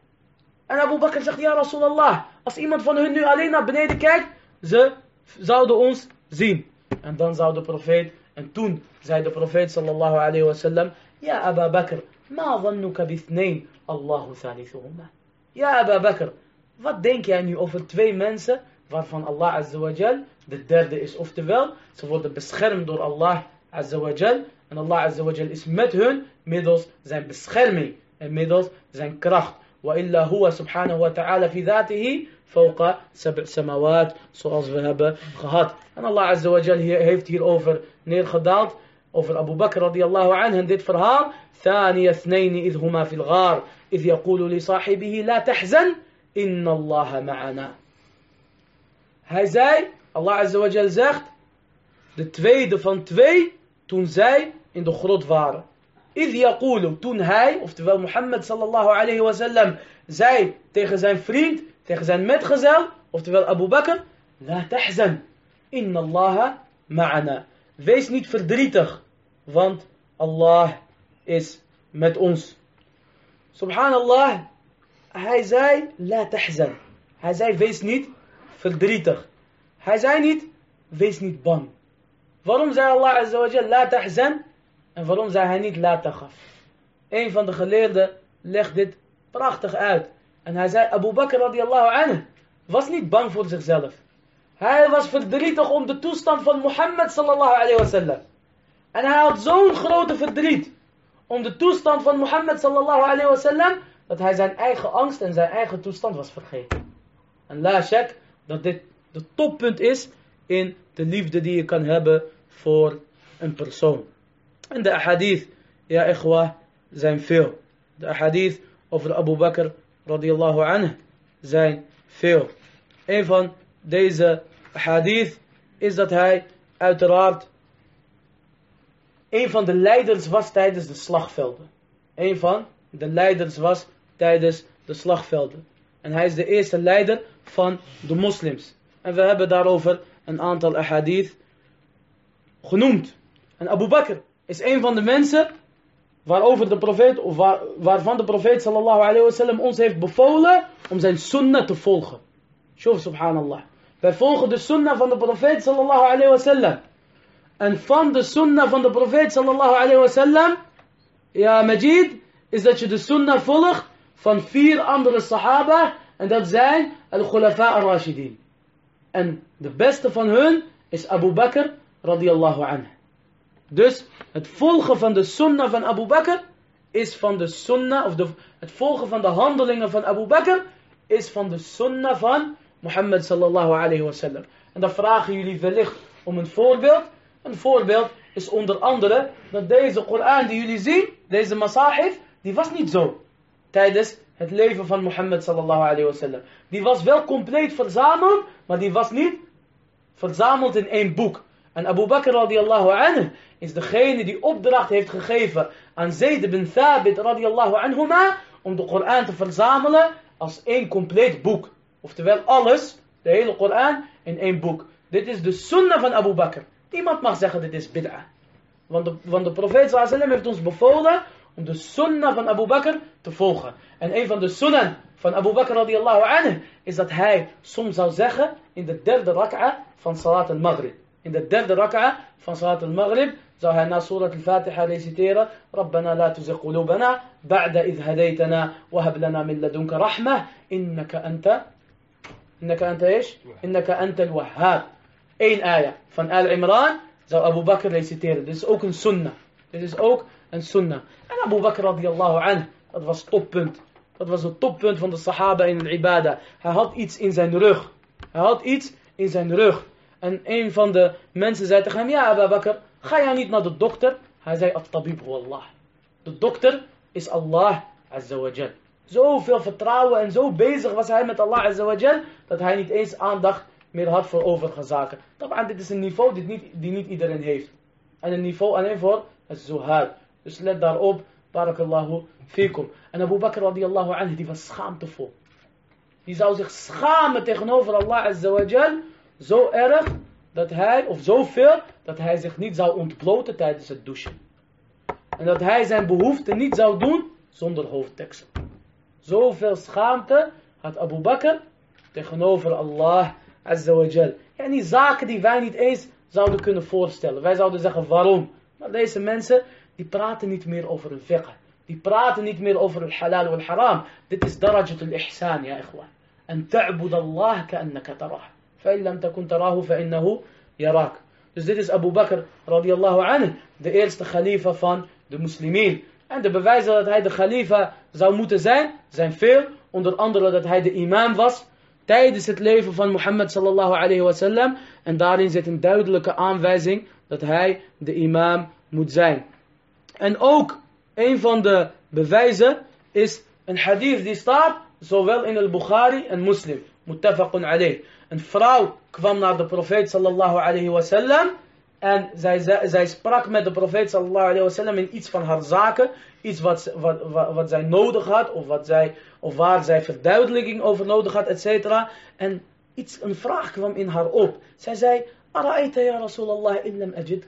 En Abu Bakr zegt, ja Rasulallah, als iemand van hun nu alleen naar beneden kijkt, ze zouden ons zien. En dan zou de profeet, en toen zei de profeet sallallahu alayhi wasallam, ja Abu Bakr, Ma dhannuka bithnain, Allahu thalithuhuma. Ja, Abu Bakr, wat denk jij nu over twee mensen waarvan Allah Azza wa Jal de derde is? Oftewel, ze worden beschermd door Allah Azza wa Jal. En Allah Azza wa Jal is met hun middels zijn bescherming en middels zijn kracht. وإلا هو سبحانه وتعالى في ذاته فوق سبع سماوات zoals we hebben gehad. En Allah Azza wa Jal heeft hierover neergedaald over Abu Bakr radiyallahu anhu en dit verhaal. ثاني اثنين إذ هما في الغار إذ يقول لصاحبه لا تحزن إن الله معنا. Hij zei, Allah Azza wa Jal zegt, de tweede van twee, toen zij in de grot waren. إذ يقول, toen hij, oftewel Mohammed sallallahu alayhi wa sallam, zei tegen zijn vriend, tegen zijn metgezel, oftewel Abu Bakr, La tahzan, inna Allah ma'ana. Wees niet verdrietig, want Allah is met ons. Subhanallah, hij zei, la tahzan. Hij zei, wees niet verdrietig. Hij zei niet, wees niet bang. Waarom zei Allah azza wa jal, la tahzan? En waarom zei hij niet, la taghaf? Een van de geleerden legt dit prachtig uit. En hij zei, Abu Bakr radiallahu anhu, was niet bang voor zichzelf. Hij was verdrietig om de toestand van Mohammed sallallahu alayhi wa sallam. En hij had zo'n grote verdriet om de toestand van Mohammed sallallahu alayhi wa sallam, dat hij zijn eigen angst en zijn eigen toestand was vergeten. En la shak dat dit de toppunt is in de liefde die je kan hebben voor een persoon. En de ahadith, ja ikhwa, zijn veel. De ahadith over Abu Bakr radiyallahu anhu zijn veel. Een van deze hadith is dat hij uiteraard een van de leiders was tijdens de slagvelden. Een van de leiders was tijdens de slagvelden. En hij is de eerste leider van de moslims. En we hebben daarover een aantal ahadith genoemd. En Abu Bakr is een van de mensen waarover de profeet, of waar, waarvan de profeet sallallahu alayhi wasallam ons heeft bevolen om zijn sunnah te volgen. Subhanallah. Wij volgen de sunnah van de profeet sallallahu alayhi wasallam. En van de sunnah van de profeet sallallahu alayhi wasallam, ja Majid, is dat je de sunnah volgt van vier andere sahaba. En dat zijn al-Khulafa al-Rashidin. En de beste van hun is Abu Bakr radiyallahu anhu. Dus het volgen van de sunnah van Abu Bakr is van de sunnah, of de, het volgen van de handelingen van Abu Bakr is van de sunnah van Mohammed sallallahu alayhi wasallam. En dan vragen jullie wellicht om een voorbeeld. Een voorbeeld is onder andere dat deze Koran die jullie zien, deze masahif, die was niet zo tijdens het leven van Mohammed sallallahu alayhi wasallam. Die was wel compleet verzameld, maar die was niet verzameld in één boek. En Abu Bakr radiallahu anhu is degene die opdracht heeft gegeven aan Zayd bin Thabit radiallahu anhuma om de Koran te verzamelen als één compleet boek. Oftewel alles, de hele Koran in één boek. Dit is de sunnah van Abu Bakr. Niemand mag zeggen dit is bid'ah. Want de, want de profeet sallam heeft ons bevolen om de sunnah van Abu Bakr te volgen. En een van de sunnah van Abu Bakr radiallahu anhu is dat hij soms zou zeggen in de derde rak'a van Salat al-Maghrib. In de derde rak'a van Salat al-Maghrib zou hij na Surat al-Fatiha reciteren Rabbana la tuzigh qulubana ba'da idh hadaytana wa hab lana min ladunka rahmah innaka anta innaka anta ish innaka anta al-wahhab. Eén ayah van Al-Imran zou Abu Bakr reciteren. Dit is ook een sunnah. Dit is ook een sunnah. En Abu Bakr radiallahu anhu, dat was toppunt. Dat was het toppunt van de sahaba in de ibada. Hij had iets in zijn rug. Hij had iets in zijn rug. En een van de mensen zei tegen hem, ja Abu Bakr, ga jij niet naar de dokter? Hij zei, at-tabib Allah. De dokter is Allah azza wa jal. Zoveel vertrouwen en zo bezig was hij met Allah azza wa jal, dat hij niet eens aandacht meer had voor overige zaken. Taban, dit is een niveau die niet, die niet iedereen heeft. En een niveau alleen voor het zuhad. Dus let daarop, barakallahu fikum. En Abu Bakr radiallahu anhu, die was schaamtevol. Die zou zich schamen tegenover Allah azza wa jal, zo erg dat hij, of zoveel, dat hij zich niet zou ontbloten tijdens het douchen. En dat hij zijn behoefte niet zou doen zonder hoofddeksel. Zoveel schaamte had Abu Bakr tegenover Allah en die zaken die wij niet eens zouden kunnen voorstellen. Wij zouden zeggen waarom. Maar deze mensen, die praten niet meer over een fiqh. Die praten niet meer over het halal en haram. Dit is darajat al-ihsan, ja ikhwan. En ta'bud Allah ka'annaka tarah. Fa'in lam takun tarahu fa'innahu yarak. Dus dit is Abu Bakr radiallahu anhu, de eerste khalifa van de moslimin. En de bewijzen dat hij de khalifa zou moeten zijn, zijn veel. Onder andere dat hij de imam was tijdens het leven van Mohammed sallallahu alayhi wasallam. En daarin zit een duidelijke aanwijzing dat hij de imam moet zijn. En ook een van de bewijzen is een hadith die staat zowel in al-Bukhari en Muslim. Muttafaqun alayh. Een vrouw kwam naar de profeet sallallahu alayhi wasallam. En zij, zij, sprak met de profeet sallallahu alayhi wasallam in iets van haar zaken. Iets wat, wat, wat zij nodig had. Of, wat zij, of waar zij verduidelijking over nodig had, et cetera. En iets, een vraag kwam in haar op. Zij zei, Ara'aita ya Rasulallah illam ajid.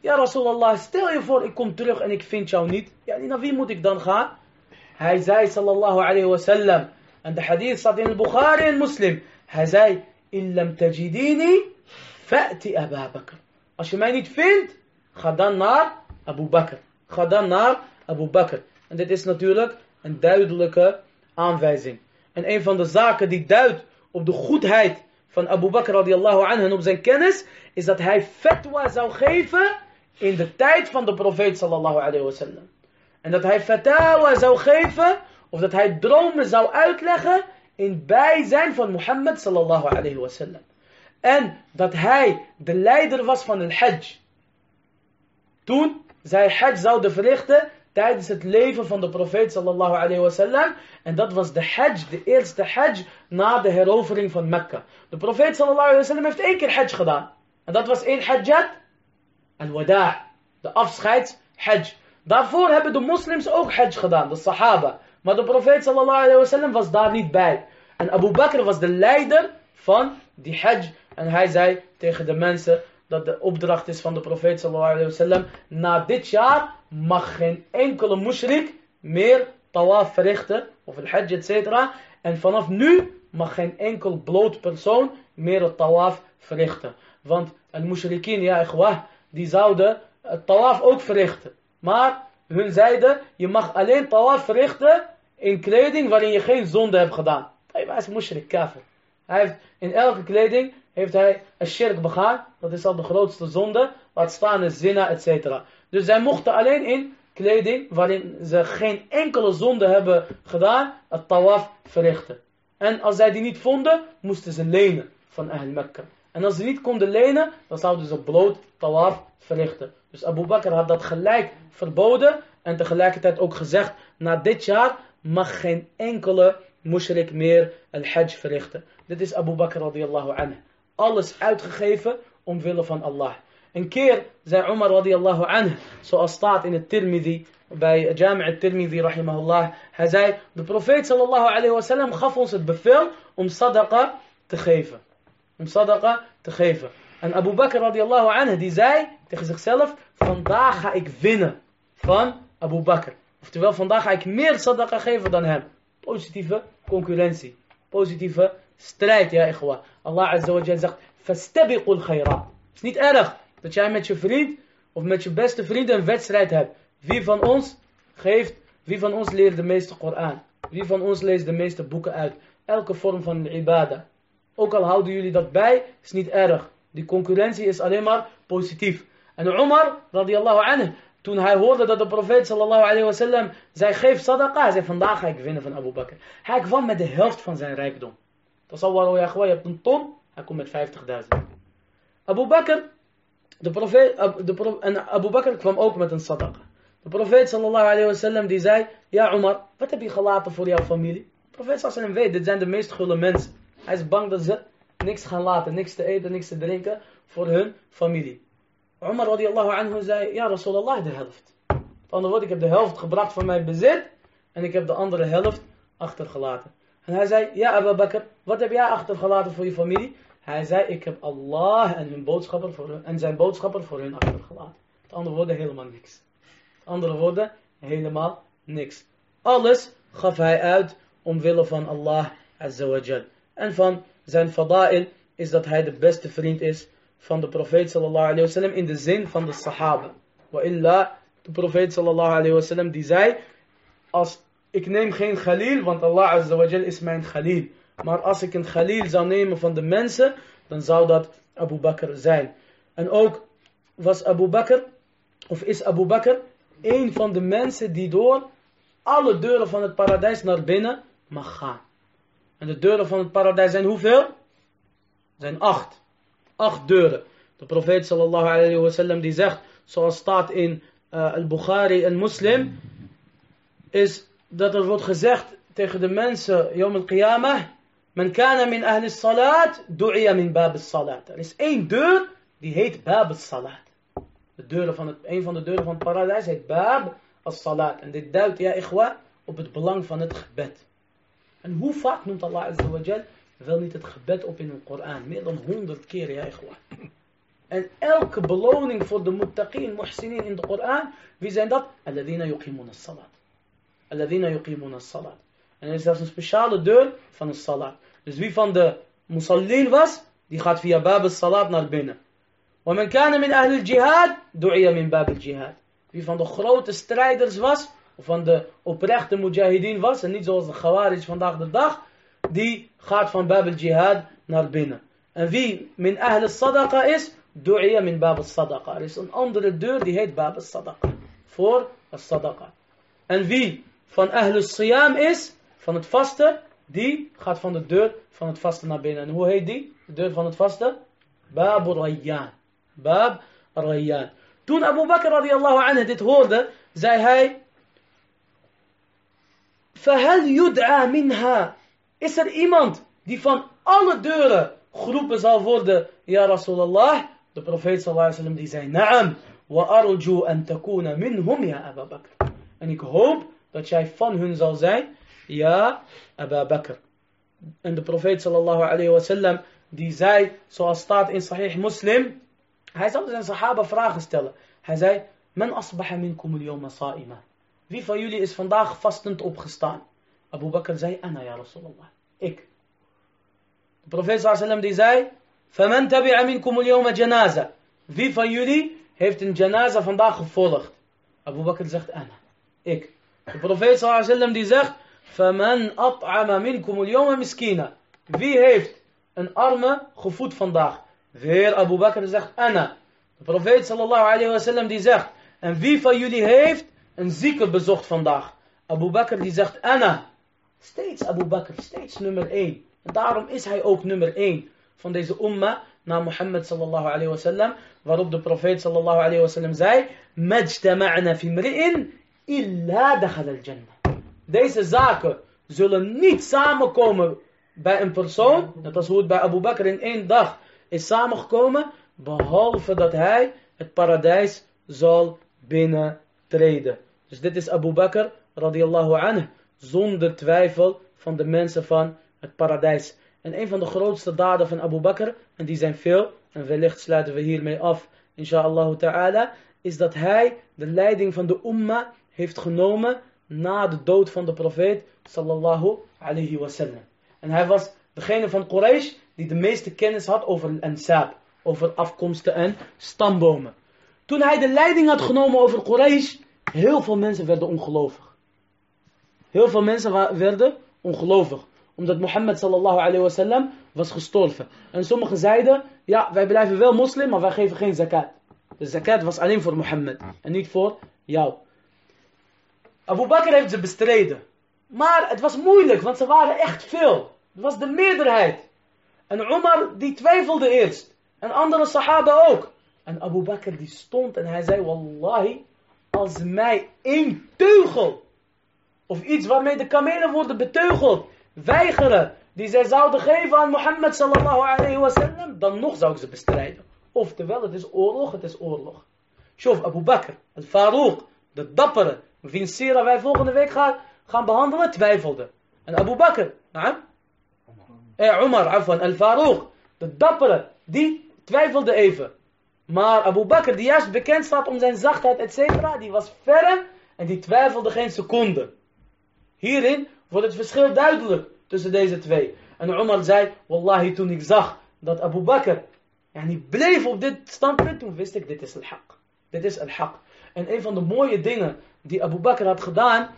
Ja Rasulallah, stel je voor ik kom terug en ik vind jou niet. Ja, naar wie moet ik dan gaan? Hij zei sallallahu alayhi wasallam. En de hadith staat in Bukhari en Muslim. Hij zei, illam tajidini, fa'ti Abu Bakr. Als je mij niet vindt, ga dan naar Abu Bakr. Ga dan naar Abu Bakr. En dit is natuurlijk een duidelijke aanwijzing. En een van de zaken die duidt op de goedheid van Abu Bakr radiallahu anhu en op zijn kennis, is dat hij fatwa zou geven in de tijd van de profeet sallallahu alayhi wasallam. En dat hij fatwa zou geven, of dat hij dromen zou uitleggen in bijzijn van Mohammed sallallahu alayhi wasallam. En dat hij de leider was van een hajj. Toen zij hajj zouden verrichten tijdens het leven van de profeet sallallahu alayhi wasallam. En dat was de hajj, de eerste hajj na de herovering van Mekka. De profeet sallallahu alayhi wasallam heeft één keer hajj gedaan. En dat was in hajjat al-wada' de afscheidshajj. Daarvoor hebben de moslims ook hajj gedaan, de sahaba. Maar de profeet sallallahu alayhi wasallam was daar niet bij. En Abu Bakr was de leider van die hajj. En hij zei tegen de mensen dat de opdracht is van de profeet sallallahu alayhi wasallam. Na dit jaar mag geen enkele mushrik meer tawaf verrichten. Of het hajj etc. En vanaf nu mag geen enkel bloot persoon meer het tawaf verrichten. Want al mushrikin, ja ikhwah, die zouden het tawaf ook verrichten. Maar hun zeiden, je mag alleen tawaf verrichten in kleding waarin je geen zonde hebt gedaan. Hij is mushrik, kafir. Heeft, in elke kleding heeft hij een shirk begaan. Dat is al de grootste zonde. Laat staan is zina, etc. Dus zij mochten alleen in kleding waarin ze geen enkele zonde hebben gedaan, het tawaf verrichten. En als zij die niet vonden, moesten ze lenen van Ahl Mekka. En als ze niet konden lenen, dan zouden ze bloot tawaf verrichten. Dus Abu Bakr had dat gelijk verboden. En tegelijkertijd ook gezegd, na dit jaar mag geen enkele mushrik meer al-hajj verrichten. Dit is Abu Bakr radiyallahu anhu. Alles uitgegeven omwille van Allah. Een keer zei Umar radiyallahu anhu, zoals staat in het Tirmidhi, bij Jami' al-Tirmidhi rahimahullah. Hij zei, de profeet sallallahu alayhi wa sallam gaf ons het bevel om sadaqa te geven. Om sadaqa te geven. En Abu Bakr radiallahu anhu die zei tegen zichzelf, vandaag ga ik winnen van Abu Bakr. Oftewel, vandaag ga ik meer sadaqa geven dan hem. Positieve concurrentie. Positieve strijd, ja ikhwa. Allah azza zegt, fastabiqul khayrat. Het is niet erg dat jij met je vriend of met je beste vriend een wedstrijd hebt. Wie van ons geeft, wie van ons leert de meeste Koran? Wie van ons leest de meeste boeken uit? Elke vorm van ibadah. Ook al houden jullie dat bij, is niet erg. Die concurrentie is alleen maar positief. En Umar, radiallahu anhu, toen hij hoorde dat de profeet sallallahu alayhi wa sallam zei, geef sadaqa, zei, vandaag ga ik winnen van Abu Bakr. Hij kwam met de helft van zijn rijkdom. Is al je hebt een ton, hij komt met 50.000. Abu Bakr, de profeet, de en Abu Bakr kwam ook met een sadaqa. De profeet sallallahu alayhi die zei, ja Umar, wat heb je gelaten voor jouw familie? De profeet sallallahu weet, dit zijn de meest gulle mensen. Hij is bang dat ze niks gaan laten, niks te eten, niks te drinken voor hun familie. Umar radiallahu anhu zei, ja Rasulallah de helft. Met andere woorden, ik heb de helft gebracht van mijn bezit en ik heb de andere helft achtergelaten. En hij zei, ja Abu Bakr, wat heb jij achtergelaten voor je familie? Hij zei, ik heb Allah en, en zijn boodschapper voor hun achtergelaten. Met andere woorden, helemaal niks. Met andere woorden, helemaal niks. Alles gaf hij uit omwille van Allah azza wa jal. En van zijn fada'il is dat hij de beste vriend is van de profeet sallallahu alayhi wasallam in de zin van de sahaba. Wa illa, de profeet sallallahu alayhi wasallam die zei, als ik neem geen khalil, want Allah azza wa jal is mijn khalil. Maar als ik een khalil zou nemen van de mensen, dan zou dat Abu Bakr zijn. En ook was Abu Bakr, of is Abu Bakr, een van de mensen die door alle deuren van het paradijs naar binnen mag gaan. En de deuren van het paradijs zijn hoeveel? Zijn acht. Acht deuren. De profeet sallallahu alayhi wa sallam die zegt, zoals staat in uh, al-Bukhari en Muslim, is dat er wordt gezegd tegen de mensen, Yom al-Qiyamah, Men kana min ahli salat, du'iya min bab salat. Er is één deur, die heet bab salat. De deuren van het, een van de deuren van het paradijs heet bab as-salat. En dit duidt, ja ikhwa, op het belang van het gebed. En hoe vaak noemt Allah Azza wa wel niet het gebed op in de Koran? Meer dan honderd keer, ja ikhwa. En elke beloning voor de muttaqin, muhsinin in de Koran, wie zijn dat? Alladina yuqimuna salat. Alladina yuqimuna salat. En er is zelfs een speciale deur van de salat. Dus wie van de musallin was, die gaat via bab salat naar binnen. ومن كان من أهل الجهاد دعي من باب الجهاد. Wie van de grote strijders was, of van de oprechte mujahideen was, en niet zoals de Khawarij vandaag de dag, die gaat van Bab al-Jihad naar binnen. En wie min ahl al-sadaqa is, du'iya min Bab al-sadaqa. Er is een andere deur die heet Bab al-sadaqa. Voor al-sadaqa. En wie van ahl al-siyam is, van het vasten, die gaat van de deur van het vaste naar binnen. En hoe heet die? De deur van het vaste? Bab Rayyan. Bab Rayyan. Toen Abu Bakr radiallahu anhu dit hoorde, zei hij... Fahal yud'a minha. Is er iemand die van alle deuren geroepen zal worden? Ja Rasulallah. De profeet sallallahu alaihi wasallam die zei, Naam. Wa arju an takuna minhum ya Abu Bakr. En ik hoop dat jij van hun zal zijn. Ja Abu Bakr. En de profeet sallallahu alayhi wasallam die zei, zoals staat in Sahih Muslim, hij zou zijn sahaba vragen stellen. Hij zei, men asbaha minkum al-yawma sa'ima. Wie van jullie is vandaag vastend opgestaan? Abu Bakr zei, ana ya Rasulallah. Ik. De profeet sallallahu die zei, فَمَنْ تَبِعَ مِنْكُمُ الْيَوْمَ جَنَازَ Wie van jullie heeft een janaza vandaag gevolgd? Abu Bakr zegt, ana. Ik. De profeet sallallahu die zegt, فَمَنْ أَطْعَمَ مِنْكُمُ الْيَوْمَ مِسْكِينَ Wie heeft een arme gevoed vandaag? Weer Abu Bakr zegt, ana. De profeet sallallahu alayhi wasallam die zegt, en wie van jullie heeft een zieke bezocht vandaag? Abu Bakr die zegt, ana. Steeds Abu Bakr, steeds nummer 1. En daarom is hij ook nummer 1 van deze umma na Mohammed sallallahu alayhi wasallam. Waarop de profeet sallallahu alayhi wasallam zei, Majtama'na fi mri'in illa dakhal al-jannah. Deze zaken zullen niet samenkomen bij een persoon, net als hoe het bij Abu Bakr in één dag is samengekomen, behalve dat hij het paradijs zal binnentreden. Dus dit is Abu Bakr radiallahu anhu, zonder twijfel van de mensen van het paradijs. En een van de grootste daden van Abu Bakr, en die zijn veel, en wellicht sluiten we hiermee af, inshallah ta'ala, is dat hij de leiding van de umma heeft genomen na de dood van de profeet sallallahu alayhi wasallam. En hij was degene van Quraysh die de meeste kennis had over ansab, over afkomsten en stambomen. Toen hij de leiding had genomen over Quraysh, heel veel mensen werden ongelovig. Heel veel mensen werden ongelovig. Omdat Mohammed sallallahu alayhi wasallam was gestorven. En sommigen zeiden, ja wij blijven wel moslim, maar wij geven geen zakat. De zakat was alleen voor Mohammed en niet voor jou. Abu Bakr heeft ze bestreden. Maar het was moeilijk, want ze waren echt veel. Het was de meerderheid. En Omar die twijfelde eerst. En andere sahaba ook. En Abu Bakr die stond en hij zei, Wallahi, als mij één teugel, of iets waarmee de kamelen worden beteugeld, weigeren, die zij zouden geven aan Mohammed sallallahu alayhi wasallam, dan nog zou ik ze bestrijden. Oftewel, het is oorlog, het is oorlog. Shof Abu Bakr, het Farouk, de dappere, wiens sira wij volgende week gaan, gaan behandelen, twijfelde. En Abu Bakr, naam? Eh, Umar, afwan, al-Farouk, de dappere, die twijfelde even. Maar Abu Bakr, die juist bekend staat om zijn zachtheid, etc., die was ferm en die twijfelde geen seconde. Hierin wordt het verschil duidelijk tussen deze twee. En Umar zei, wallahi, toen ik zag dat Abu Bakr yani, bleef op dit standpunt, toen wist ik, dit is al-haq. Dit is al-haq. En een van de mooie dingen die Abu Bakr had gedaan,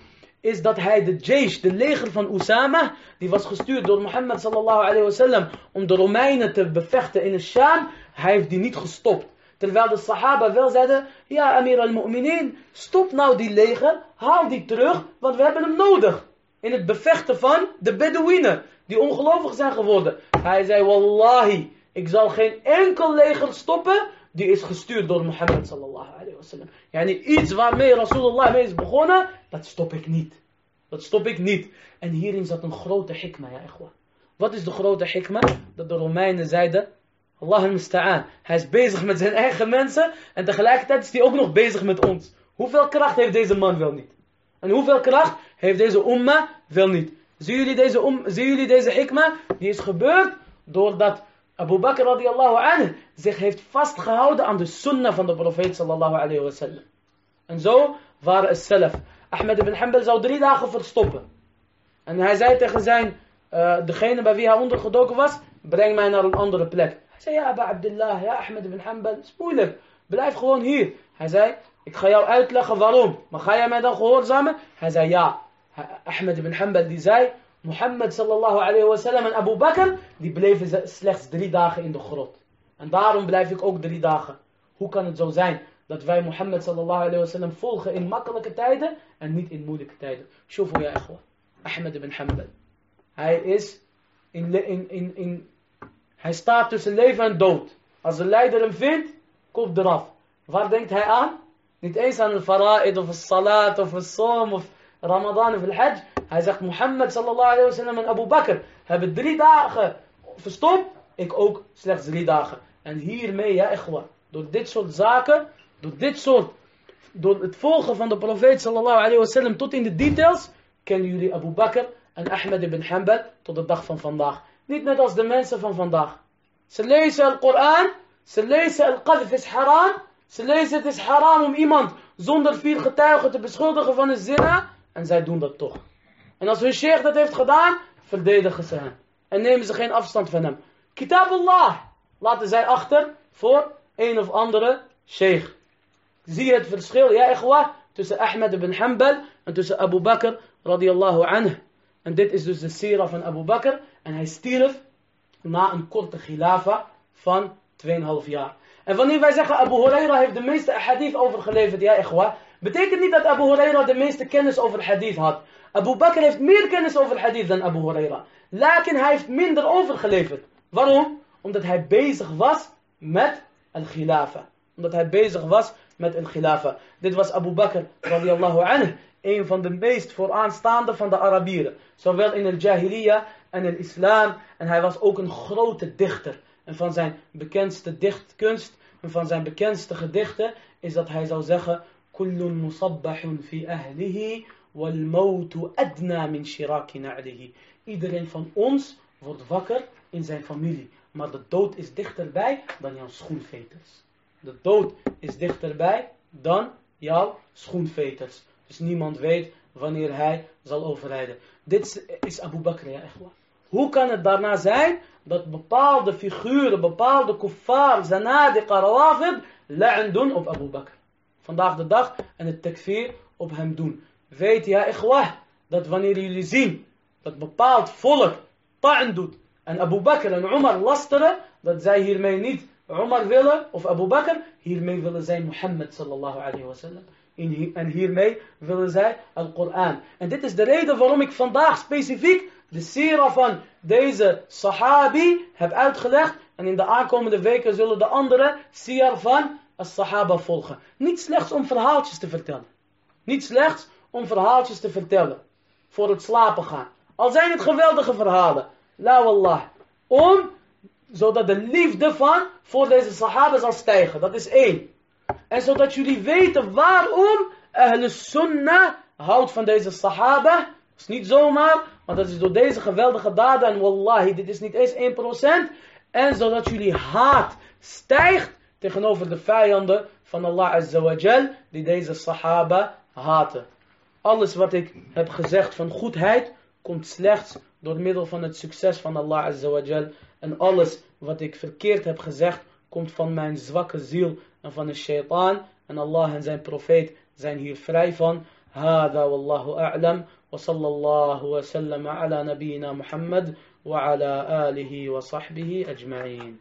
is dat hij de jaysh, de leger van Usama, die was gestuurd door Mohammed sallallahu alayhi wasallam om de Romeinen te bevechten in de Sham, hij heeft die niet gestopt. Terwijl de Sahaba wel zeiden, ja Amir al-Mu'minin, stop nou die leger, haal die terug, want we hebben hem nodig. In het bevechten van de Bedouinen, die ongelovig zijn geworden. Hij zei, wallahi, ik zal geen enkel leger stoppen, die is gestuurd door Mohammed sallallahu alayhi wasallam. Yani iets waarmee Rasulullah mee is begonnen, dat stop ik niet. Dat stop ik niet. En hierin zat een grote hikma, ja ikhwa. Wat is de grote hikma? Dat de Romeinen zeiden, Allah al-musta'an. Hij is bezig met zijn eigen mensen en tegelijkertijd is hij ook nog bezig met ons. Hoeveel kracht heeft deze man wel niet? En hoeveel kracht heeft deze umma wel niet? Zien jullie deze, um, zien jullie deze hikma? Die is gebeurd doordat Abu Bakr radiallahu anhu zich heeft vastgehouden aan de sunnah van de profeet sallallahu alayhi wa sallam. En zo waren het zelf. Ahmed ibn Hanbal zou drie dagen verstoppen. En hij zei tegen zijn, uh, degene bij wie hij ondergedoken was, breng mij naar een andere plek. Hij zei, ja Abu Abdullah, ja Ahmed ibn Hanbal, het is moeilijk. Blijf gewoon hier. Hij zei, ik ga jou uitleggen waarom. Maar ga jij mij dan gehoorzamen? Hij zei, ja. Ahmed ibn Hanbal die zei, Mohammed sallallahu alayhi wa sallam en Abu Bakr, die bleven slechts drie dagen in de grot. En daarom blijf ik ook drie dagen. Hoe kan het zo zijn dat wij Mohammed sallallahu alayhi wa sallam volgen in makkelijke tijden en niet in moeilijke tijden? Shufu ya ikhwa. Ahmed ibn Hanbal. Hij is in, in, in, in, hij staat tussen leven en dood. Als de leider hem vindt, kop eraf. Waar denkt hij aan? Niet eens aan de fara'id of de salat of de som of Ramadan of de hajj. Hij zegt Mohammed sallallahu alayhi wa sallam en Abu Bakr hebben drie dagen verstopt. Ik ook slechts drie dagen. En hiermee, ja, ikhwa, door dit soort zaken, door dit soort, door het volgen van de profeet sallallahu alayhi wa sallam tot in de details, kennen jullie Abu Bakr en Ahmed ibn Hanbal tot de dag van vandaag. Niet net als de mensen van vandaag. Ze lezen de Koran, ze lezen al-qadf is haram, ze lezen het is haram om iemand zonder vier getuigen te beschuldigen van een zina, en zij doen dat toch. En als hun sheikh dat heeft gedaan, verdedigen ze hem. En nemen ze geen afstand van hem. Kitabullah laten zij achter voor een of andere sheikh. Zie je het verschil, ja ikhwa, tussen Ahmed ibn Hanbal en tussen Abu Bakr radiyallahu anhu. En dit is dus de sira van Abu Bakr. En hij stierf na een korte khilafa van 2,5 jaar. En wanneer wij zeggen Abu Huraira heeft de meeste hadith overgeleverd, ja ikhwa, betekent niet dat Abu Huraira de meeste kennis over hadith had. Abu Bakr heeft meer kennis over hadith dan Abu Huraira. Lakin hij heeft minder overgeleverd. Waarom? Omdat hij bezig was met een khilafa. Omdat hij bezig was met een khilafa. Dit was Abu Bakr radiyallahu anhu. Een van de meest vooraanstaande van de Arabieren. Zowel in het Jahiliya en in islam. En hij was ook een grote dichter. En van zijn bekendste dichtkunst en van zijn bekendste gedichten is dat hij zou zeggen: Iedereen van ons wordt wakker in zijn familie. Maar de dood is dichterbij dan jouw schoenveters. De dood is dichterbij dan jouw schoenveters. Dus niemand weet wanneer hij zal overlijden. Dit is Abu Bakr, ja echt Hoe kan het daarna zijn dat bepaalde figuren, bepaalde kuffar, zanadiqa, rawafid, la'an doen op Abu Bakr. Vandaag de dag en het takfir op hem doen. Weet ja, ikhwah, dat wanneer jullie zien dat bepaald volk ta'an doet en Abu Bakr en Umar lasteren, dat zij hiermee niet Umar willen of Abu Bakr, hiermee willen zij Mohammed sallallahu alayhi wa sallam. En hiermee willen zij Al-Quran. En dit is de reden waarom ik vandaag specifiek de sira van deze sahabi heb uitgelegd. En in de aankomende weken zullen de andere sir van as-sahaba volgen. Niet slechts om verhaaltjes te vertellen. Niet slechts om verhaaltjes te vertellen. Voor het slapen gaan. Al zijn het geweldige verhalen. La wallah. Om, zodat de liefde van voor deze sahaba zal stijgen. Dat is één. En zodat jullie weten waarom Ahl Sunnah houdt van deze sahaba. Dat is niet zomaar, maar dat is door deze geweldige daden. En wallahi, dit is niet eens 1%. En zodat jullie haat stijgt tegenover de vijanden van Allah Azza wa Jal, die deze sahaba haten. Alles wat ik heb gezegd van goedheid, komt slechts door middel van het succes van Allah Azza wa Jal. En alles wat ik verkeerd heb gezegd, komt van mijn zwakke ziel en van de shaitaan. En Allah en zijn profeet zijn hier vrij van. هذا والله أعلم وصلى الله وسلم على نبينا محمد وعلى آله وصحبه أجمعين